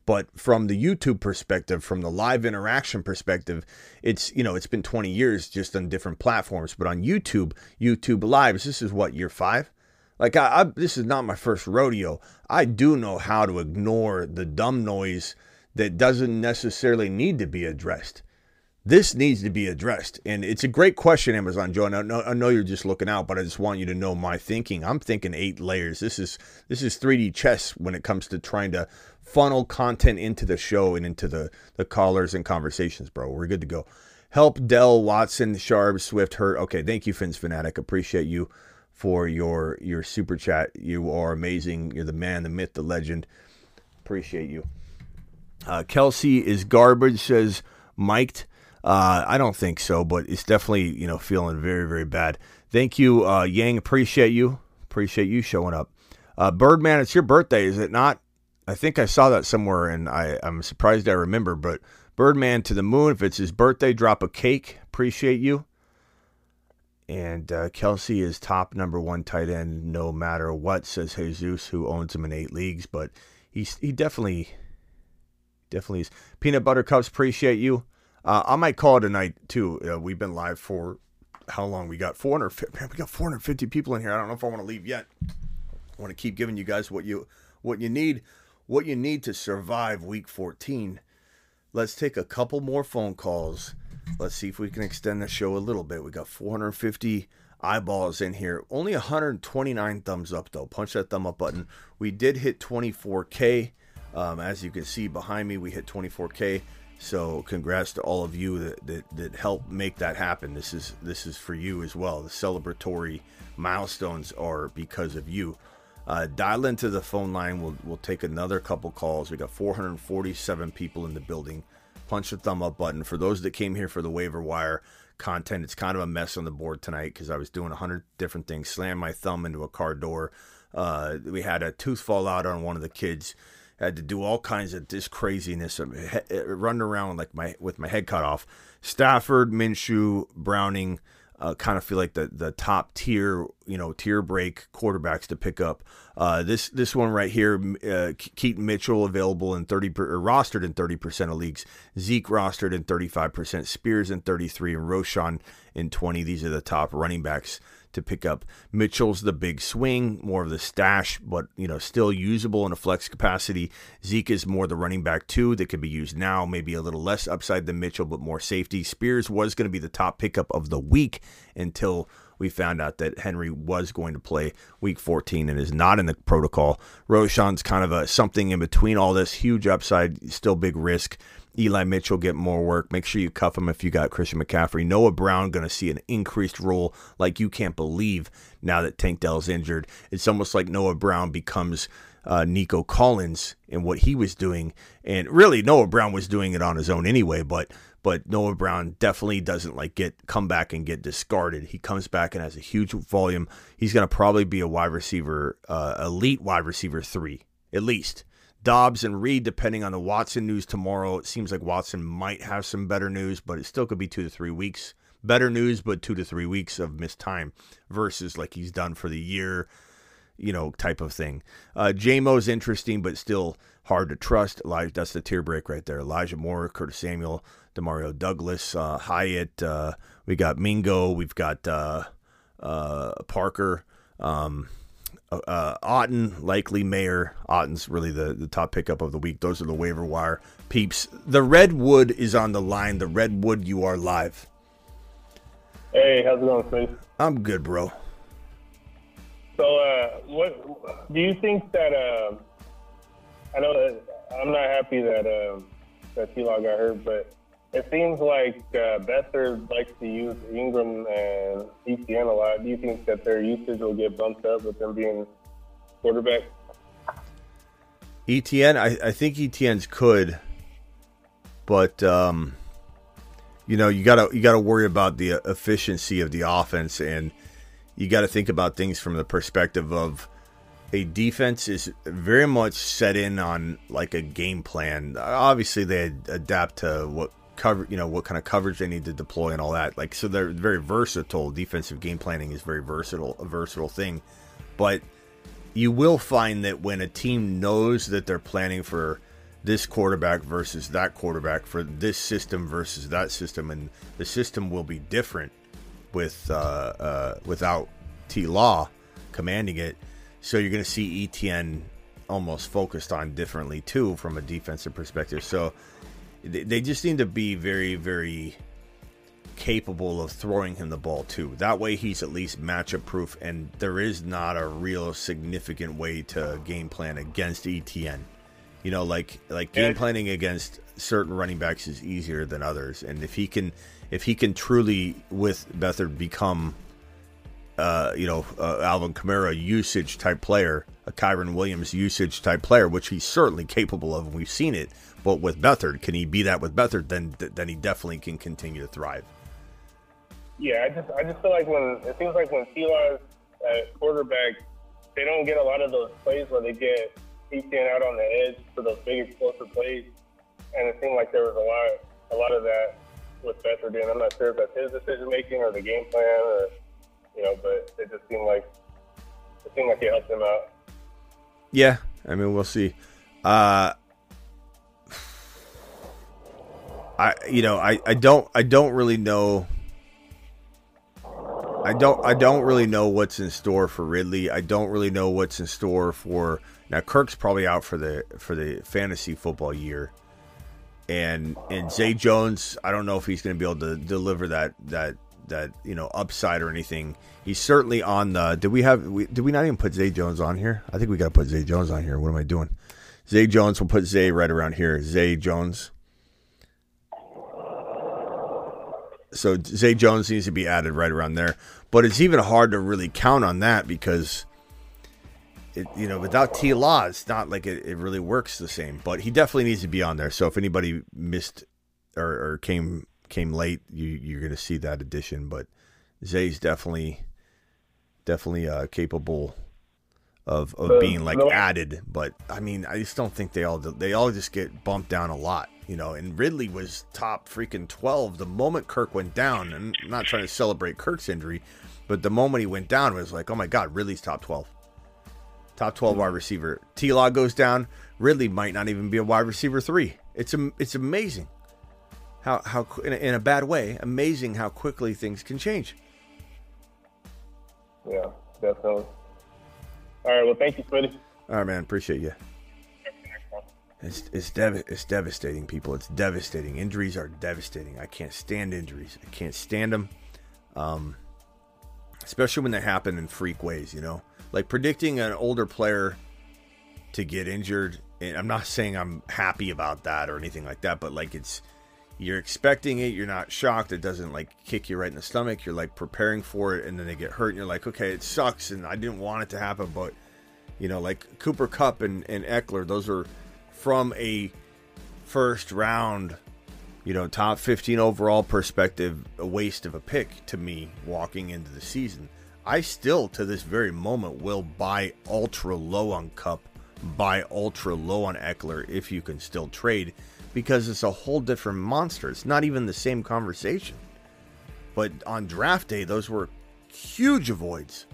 S1: But from the YouTube perspective, from the live interaction perspective, it's you know it's been 20 years just on different platforms. But on YouTube, YouTube Lives, this is what year five. Like I, I this is not my first rodeo. I do know how to ignore the dumb noise that doesn't necessarily need to be addressed. This needs to be addressed. And it's a great question, Amazon Joe. I know, I know you're just looking out, but I just want you to know my thinking. I'm thinking eight layers. This is this is 3D chess when it comes to trying to funnel content into the show and into the, the callers and conversations, bro. We're good to go. Help Dell, Watson, Sharp, Swift, Hurt. Okay, thank you, Fins Fanatic. Appreciate you for your your super chat. You are amazing. You're the man, the myth, the legend. Appreciate you. Uh, Kelce is garbage, says Mike. Uh, I don't think so, but it's definitely you know feeling very very bad. Thank you, uh, Yang. Appreciate you. Appreciate you showing up. Uh, Birdman, it's your birthday, is it not? I think I saw that somewhere, and I, I'm surprised I remember. But Birdman to the moon. If it's his birthday, drop a cake. Appreciate you. And uh, Kelce is top number one tight end no matter what, says Jesus, who owns him in eight leagues. But he's he definitely, definitely is. Peanut Butter Cups, appreciate you. Uh, I might call tonight too. Uh, we've been live for how long? We got 400. Man, we got 450 people in here. I don't know if I want to leave yet. I want to keep giving you guys what you what you need what you need to survive week 14. Let's take a couple more phone calls. Let's see if we can extend the show a little bit. We got 450 eyeballs in here. Only 129 thumbs up though. Punch that thumb up button. We did hit 24k. Um, as you can see behind me, we hit 24k. So congrats to all of you that, that, that helped make that happen. This is this is for you as well. The celebratory milestones are because of you. Uh, dial into the phone line. We'll, we'll take another couple calls. We got 447 people in the building. Punch the thumb up button. For those that came here for the waiver wire content, it's kind of a mess on the board tonight because I was doing 100 different things. Slammed my thumb into a car door. Uh, we had a tooth fall out on one of the kids. Had to do all kinds of this craziness. Running around like my with my head cut off. Stafford, Minshew, Browning, uh, kind of feel like the the top tier, you know, tier break quarterbacks to pick up. Uh, this this one right here, uh, Keaton Mitchell available in thirty per, rostered in thirty percent of leagues. Zeke rostered in thirty five percent. Spears in thirty three, and Roschon in twenty. These are the top running backs to pick up. Mitchell's the big swing, more of the stash, but you know still usable in a flex capacity. Zeke is more the running back too that could be used now, maybe a little less upside than Mitchell, but more safety. Spears was going to be the top pickup of the week until we found out that Henry was going to play week 14 and is not in the protocol. Roschon's kind of a something in between all this, huge upside, still big risk. Eli Mitchell get more work. Make sure you cuff him if you got Christian McCaffrey. Noah Brown going to see an increased role like you can't believe now that Tank Dell's injured. It's almost like Noah Brown becomes uh, Nico Collins and what he was doing. And really, Noah Brown was doing it on his own anyway, but but Noah Brown definitely doesn't like get come back and get discarded. He comes back and has a huge volume. He's going to probably be a wide receiver, uh, elite wide receiver three at least. Dobbs and Reed, depending on the Watson news tomorrow. It seems like Watson might have some better news, but it still could be two to three weeks. Better news, but two to three weeks of missed time versus like he's done for the year, you know, type of thing. Uh, Jamo's interesting, but still hard to trust. Elijah, that's the tier break right there. Elijah Moore, Curtis Samuel, Demario Douglas, uh, Hyatt. Uh, we got Mingo. We've got uh, uh, Parker. Um, uh, uh, Otton, likely Mayer. Otton's really the, the top pickup of the week. Those are the waiver wire peeps. The Redwood is on the line. The Redwood, you are live.
S12: Hey, how's it going, Smith?
S1: I'm good, bro.
S12: So, uh, what do you think that? Uh, I know that I'm not happy that uh, that T Law got hurt, but it seems like uh, likes to use Engram and Etienne a lot. Do you think that their usage will get bumped up with them being quarterback?
S1: Etienne, I, I think Etienne's could, but um, you know you gotta you gotta worry about the efficiency of the offense, and you got to think about things from the perspective of a defense is very much set in on like a game plan. Obviously, they adapt to what cover, you know, what kind of coverage they need to deploy and all that. Like, so they're very versatile. Defensive game planning is very versatile, a versatile thing. But you will find that when a team knows that they're planning for this quarterback versus that quarterback, for this system versus that system, and the system will be different with uh, uh, without T Law commanding it. So you're going to see Etienne almost focused on differently too from a defensive perspective. So they just need to be very, very capable of throwing him the ball too. That way, he's at least matchup proof, and there is not a real significant way to game plan against Etienne. You know, like like game planning against certain running backs is easier than others, and if he can if he can truly with Beathard become uh, you know, uh, Alvin Kamara usage type player, a Kyren Williams usage type player, which he's certainly capable of, and we've seen it. But with Beathard, can he be that with Beathard? Then then he definitely can continue to thrive.
S12: Yeah, I just I just feel like when it seems like when Tila's at quarterback, they don't get a lot of those plays where they get Etienne out on the edge for those big explosive plays, and it seemed like there was a lot a lot of that with Beathard. And I'm not sure if that's his decision making or the game plan or you know, but it just seemed like it seemed like it helped him out.
S1: Yeah, I mean, we'll see. Uh, I you know I, I don't I don't really know I don't I don't really know what's in store for Ridley. I don't really know what's in store for now Kirk's probably out for the for the fantasy football year. And and Zay Jones, I don't know if he's going to be able to deliver that that that you know upside or anything. He's certainly on the. Did we have? We, did we not even put Zay Jones on here? I think we got to put Zay Jones on here. What am I doing? Zay Jones. We'll put Zay right around here. Zay Jones. So Zay Jones needs to be added right around there. But it's even hard to really count on that because, it, you know, without T Law, it's not like it, it really works the same. But he definitely needs to be on there. So if anybody missed or, or came came late, you you're going to see that addition. But Zay's definitely definitely uh, capable of of being like added. But I mean, I just don't think they all they all just get bumped down a lot, you know. And Ridley was top freaking twelve the moment Kirk went down. And I'm not trying to celebrate Kirk's injury, but the moment he went down, it was like, oh my god, Ridley's top twelve, top twelve wide receiver. T Law goes down, Ridley might not even be a wide receiver three. It's a, it's amazing how how in a, in a bad way, amazing how quickly things can change.
S12: Yeah, definitely. All right. Well, thank you, Smitty.
S1: All right, man. Appreciate you. It's it's dev- it's devastating, people. It's devastating. Injuries are devastating. I can't stand injuries. I can't stand them, um, especially when they happen in freak ways. You know, like predicting an older player to get injured. And I'm not saying I'm happy about that or anything like that, but like it's you're expecting it you're not shocked it doesn't like kick you right in the stomach you're like preparing for it and then they get hurt and you're like okay it sucks and i didn't want it to happen but you know like Cooper Kupp and, and Ekeler those are from a first round you know top 15 overall perspective a waste of a pick to me walking into the season. I still to this very moment will buy ultra low on Kupp, buy ultra low on Ekeler if you can still trade because it's a whole different monster. It's not even the same conversation. But on draft day, those were huge avoids.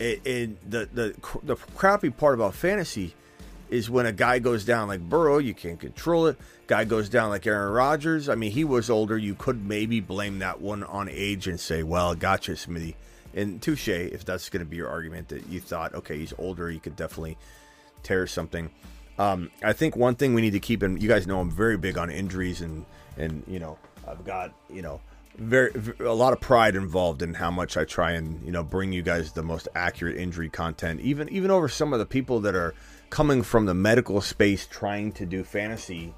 S1: And the, the the crappy part about fantasy is when a guy goes down like Burrow, you can't control it. Guy goes down like Aaron Rodgers. I mean, he was older. You could maybe blame that one on age and say, "Well, gotcha, Smitty. And touche, if that's going to be your argument that you thought, okay, he's older, he could definitely tear something. Um, I think one thing we need to keep in, you guys know I'm very big on injuries and, and, you know, I've got, you know, very, a lot of pride involved in how much I try and, you know, bring you guys the most accurate injury content, even, even over some of the people that are coming from the medical space trying to do fantasy.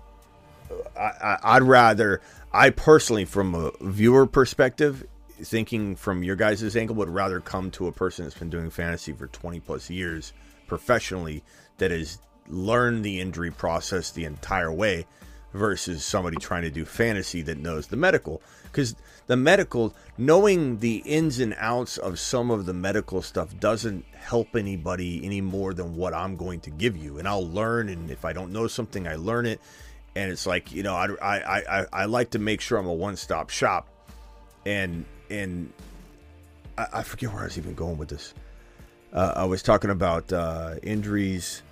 S1: I, I, I'd rather, I personally, from a viewer perspective, thinking from your guys' angle, would rather come to a person that's been doing fantasy for 20 plus years professionally that has learned the injury process the entire way versus somebody trying to do fantasy that knows the medical. Because the medical, knowing the ins and outs of some of the medical stuff doesn't help anybody any more than what I'm going to give you. And I'll learn, and if I don't know something, I learn it. And it's like you know, I I I, I like to make sure I'm a one stop shop, and and I, I, forget where I was even going with this. Uh, I was talking about uh, injuries.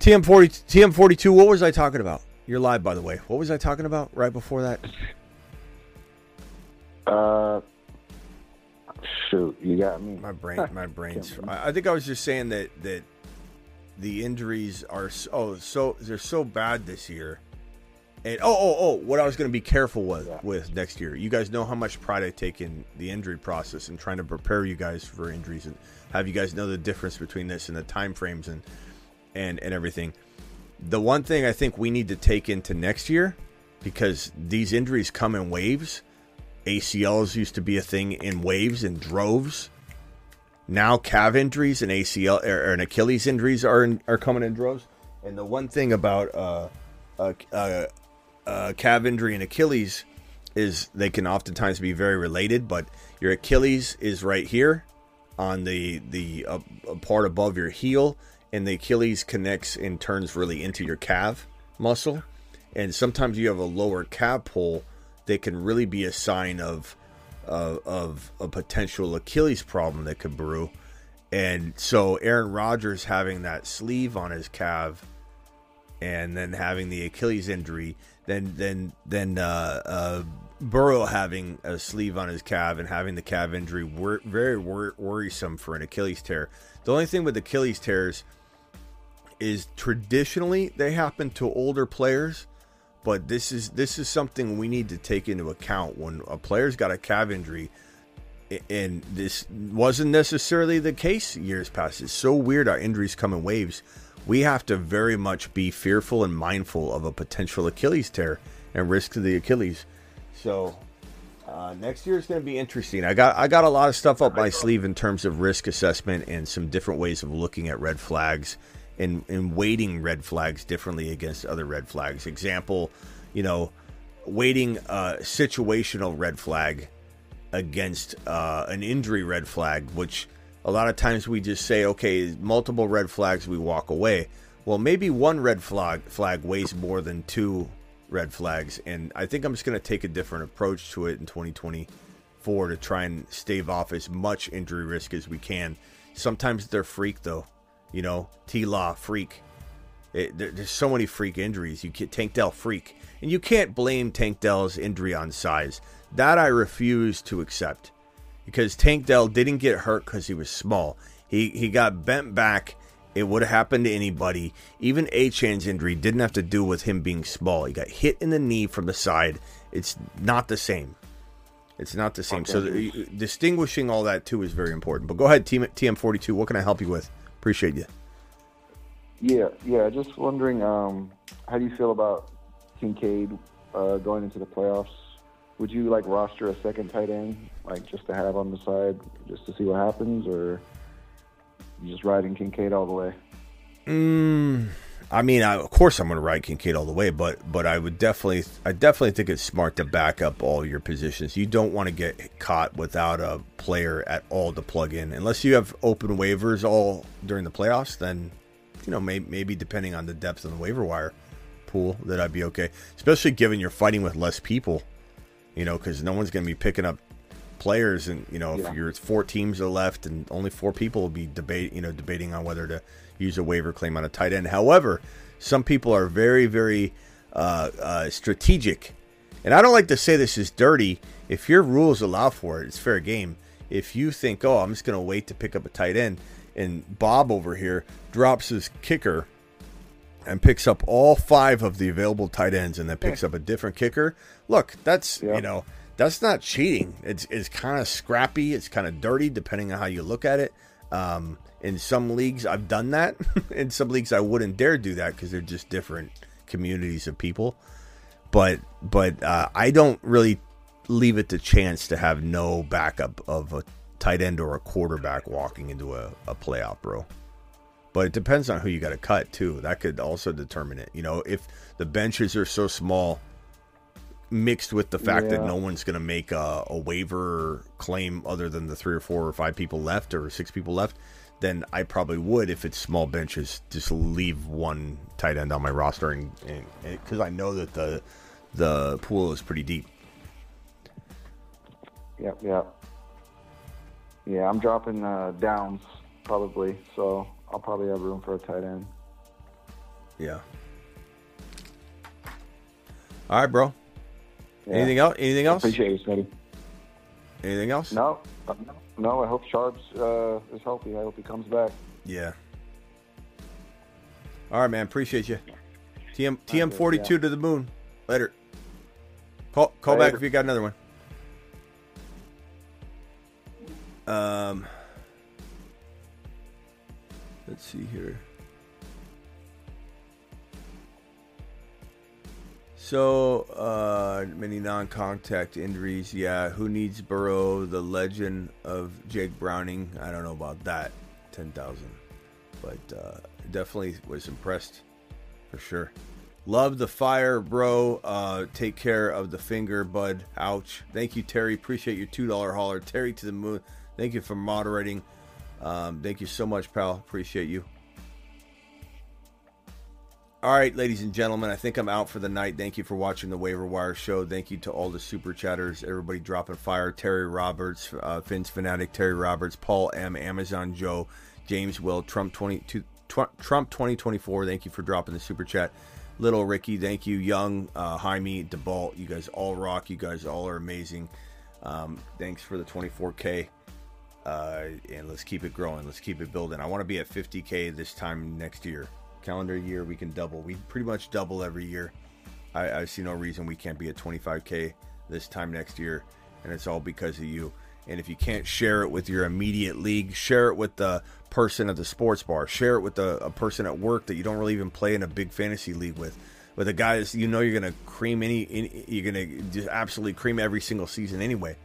S1: TM40, TM42. What was I talking about? You're live, by the way. What was I talking about right before that?
S13: Uh, shoot, you got me.
S1: My brain, <laughs> my brain's. I think I was just saying that that the injuries are so oh, so they're so bad this year. And oh oh oh, what I was going to be careful with yeah. with next year. You guys know how much pride I take in the injury process and trying to prepare you guys for injuries and have you guys know the difference between this and the time frames and and and everything. The one thing I think we need to take into next year because these injuries come in waves ACLs used to be a thing in waves and droves. Now calf injuries and ACL or, and Achilles injuries are in, are coming in droves. And the one thing about uh, uh, calf injury and Achilles is they can oftentimes be very related. But your Achilles is right here on the the uh, part above your heel, and the Achilles connects and turns really into your calf muscle. And sometimes you have a lower calf pull that can really be a sign of uh, of a potential Achilles problem that could brew. And so Aaron Rodgers having that sleeve on his calf and then having the Achilles injury, then then then uh, uh, Burrow having a sleeve on his calf and having the calf injury were very wor- worrisome for an Achilles tear. The only thing with Achilles tears is traditionally they happen to older players but this is this is something we need to take into account when a player's got a calf injury, and this wasn't necessarily the case years past. It's so weird our injuries come in waves. We have to very much be fearful and mindful of a potential Achilles tear and risk to the Achilles. So uh, next year is going to be interesting. I got I got a lot of stuff up my sleeve in terms of risk assessment and some different ways of looking at red flags and, and weighting red flags differently against other red flags. Example, you know, weighting a situational red flag against uh, an injury red flag, which a lot of times we just say, okay, multiple red flags, we walk away. Well, maybe one red flag flag weighs more than two red flags, and I think I'm just going to take a different approach to it in 2024 to try and stave off as much injury risk as we can. Sometimes they're freak though. You know, T Law freak. It, there, there's so many freak injuries. You get Tank Dell freak, and you can't blame Tank Dell's injury on size. That I refuse to accept, because Tank Dell didn't get hurt because he was small. He he got bent back. It would have happened to anybody. Even Achane's injury didn't have to do with him being small. He got hit in the knee from the side. It's not the same. It's not the same. Okay. So the, distinguishing all that too is very important. But go ahead, TM42. What can I help you with? Appreciate you.
S13: Yeah, yeah. Just wondering, um, how do you feel about Kincaid uh, going into the playoffs? Would you like roster a second tight end, like just to have on the side, just to see what happens, or you just riding Kincaid all the way?
S1: Mm, I mean, I, of course, I'm going to ride Kincaid all the way, but but I would definitely, I definitely think it's smart to back up all your positions. You don't want to get caught without a player at all to plug in, unless you have open waivers all during the playoffs. Then, you know, may, maybe depending on the depth of the waiver wire pool, that I'd be okay. Especially given you're fighting with less people, you know, because no one's going to be picking up players, and you know, yeah. if you're four teams are left and only four people will be debate, you know, debating on whether to use a waiver claim on a tight end. However, some people are very, very uh, uh, strategic. And I don't like to say this is dirty. If your rules allow for it, it's fair game. if you think, oh, I'm just going to wait to pick up a tight end, and Bob over here drops his kicker and picks up all five of the available tight ends and then picks up a different kicker. Look, that's you know that's not cheating. It's it's kind of scrappy. It's kind of dirty, depending on how you look at it. Um, in some leagues, I've done that. <laughs> in some leagues, I wouldn't dare do that because they're just different communities of people. But but uh, I don't really leave it to chance to have no backup of a tight end or a quarterback walking into a, a playoff, bro. But it depends on who you got to cut too. That could also determine it. You know, if the benches are so small, mixed with the fact yeah. that no one's going to make a, a, waiver claim other than the three or four or five people left or six people left, then I probably would, if it's small benches, just leave one tight end on my roster, and because I know that the the pool is pretty deep.
S13: Yep, yep. Yeah, I'm dropping uh, downs probably, so I'll probably have room for a tight end.
S1: Yeah. All right, bro. Yeah. Anything else? Anything else?
S13: Appreciate you, Smitty.
S1: Anything else?
S13: No, no. I hope Sharps uh, is healthy. I hope he comes back.
S1: Yeah. All right, man. Appreciate you. TM TM forty two to the moon. Later. Call call Later. back if you got another one. Um. Let's see here. So, uh, many non contact injuries. Yeah, who needs Burrow? The legend of Jake Browning. I don't know about that. 10,000. But uh, definitely was impressed for sure. Love the fire, bro. Uh, take care of the finger, bud. Ouch. Thank you, Terry. Appreciate your $2 hauler. Terry to the moon. Thank you for moderating. Um, thank you so much, pal. Appreciate you. All right, ladies and gentlemen, I think I'm out for the night. Thank you for watching the Waiver Wire Show. Thank you to all the super chatters, everybody dropping fire. Terry Roberts, uh, Finn's Fanatic, Terry Roberts, Paul M, Amazon Joe, James Will, Trump 20, Trump 2024. Thank you for dropping the super chat. Little Ricky, thank you. Young, uh, Jaime, DeBalt, you guys all rock. You guys all are amazing. Um, thanks for the 24K. Uh, and let's keep it growing. Let's keep it building. I want to be at 50k this time next year. Calendar year, we can double. We pretty much double every year. I, I see no reason we can't be at 25k this time next year, and it's all because of you. And if you can't share it with your immediate league, share it with the person at the sports bar. Share it with the, a person at work that you don't really even play in a big fantasy league with. With a guy you know you're going to cream any, any, you're going to just absolutely cream every single season anyway,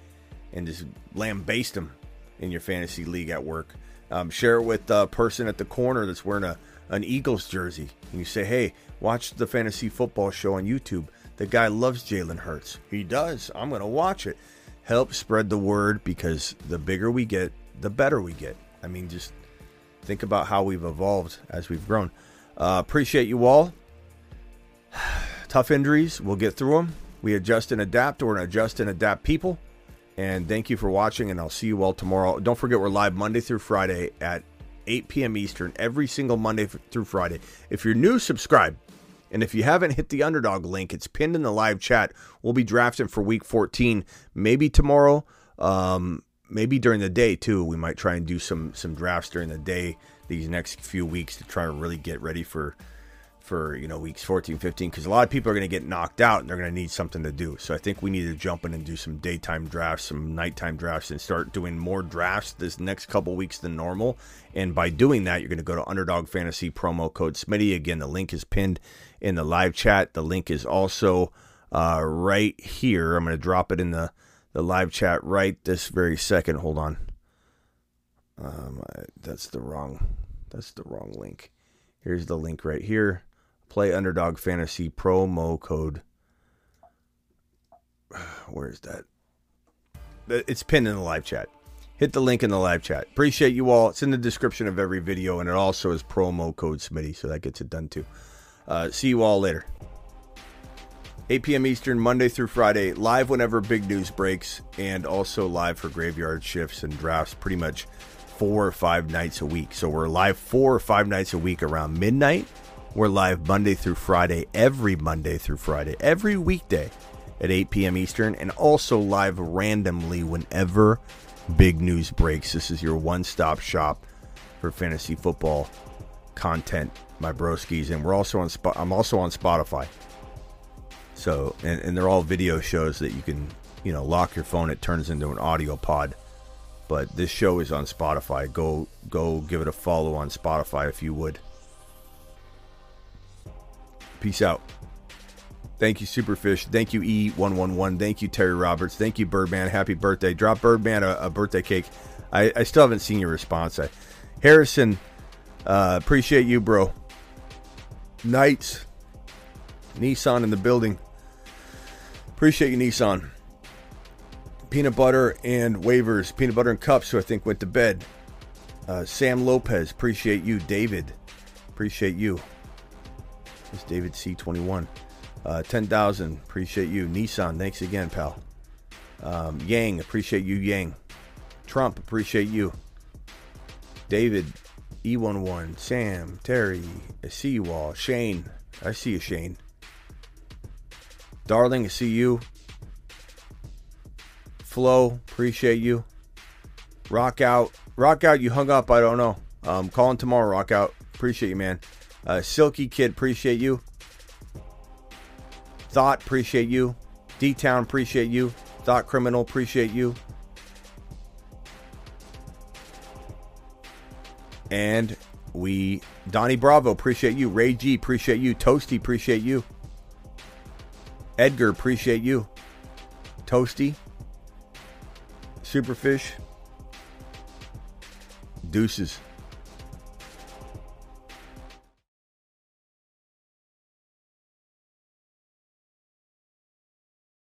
S1: and just lambaste them in your fantasy league at work. Um, share it with the person at the corner that's wearing a an Eagles jersey. And you say, hey, watch the fantasy football show on YouTube. The guy loves Jalen Hurts. He does. I'm going to watch it. Help spread the word because the bigger we get, the better we get. I mean, just think about how we've evolved as we've grown. Uh, appreciate you all. <sighs> Tough injuries. We'll get through them. We adjust and adapt, or adjust and adapt people. And thank you for watching, and I'll see you all tomorrow. Don't forget, we're live Monday through Friday at 8 p.m. Eastern every single Monday through Friday. If you're new, subscribe. And if you haven't hit the underdog link, it's pinned in the live chat. We'll be drafting for week 14, maybe tomorrow, um, maybe during the day too. We might try and do some some drafts during the day these next few weeks to try to really get ready for for you know weeks 14 15 because a lot of people are going to get knocked out and they're going to need something to do. So i think we need to jump in and do some daytime drafts some nighttime drafts and start doing more drafts this next couple weeks than normal. And by doing that you're going to go to underdog fantasy promo code smitty. Again the link is pinned in the live chat. The link is also uh, right here. I'm going to drop it in the the live chat right this very second. Hold on. Um, that's the wrong that's the wrong link. Here's the link right here Play Underdog Fantasy promo code. <sighs> Where is that? It's pinned in the live chat. Hit the link in the live chat. Appreciate you all. It's in the description of every video, and it also is promo code Smitty, so that gets it done too. Uh, see you all later. 8 p.m. Eastern, Monday through Friday, live whenever big news breaks, and also live for graveyard shifts and drafts pretty much four or five nights a week. So we're live four or five nights a week around midnight we're live Monday through Friday, every Monday through Friday, every weekday at 8 p.m. Eastern, and also live randomly whenever big news breaks. This is your one stop shop for fantasy football content, my broskies. And we're also on Sp- I'm also on Spotify. So, and, and they're all video shows that you can, you know, lock your phone. It turns into an audio pod. But this show is on Spotify. Go, go, give it a follow on Spotify if you would. Peace out. Thank you, Superfish. Thank you, E111. Thank you, Terry Roberts. Thank you, Birdman. Happy birthday. Drop Birdman a, a birthday cake. I, I, still haven't seen your response. I, Harrison, uh, appreciate you, bro. Knights, Nissan in the building. Appreciate you, Nissan. Peanut butter and waivers. Peanut butter and cups, who I think went to bed. Uh, Sam Lopez, appreciate you. David, appreciate you. It's David C21. Uh, 10,000, appreciate you. Nissan, thanks again, pal. Um, Yang, appreciate you, Yang. Trump, appreciate you. David, E11, Sam, Terry, I see you all. Shane, I see you, Shane. Darling, I see you. Flo, appreciate you. Rock out, rock out. You hung up. I don't know. Um, calling tomorrow. Rock out. Appreciate you, man. Uh, Silky Kid, appreciate you. Thought, appreciate you. D Town, appreciate you. Thought Criminal, appreciate you. And we, Donnie Bravo, appreciate you. Ray G, appreciate you. Toasty, appreciate you. Edgar, appreciate you. Toasty, Superfish, Deuces.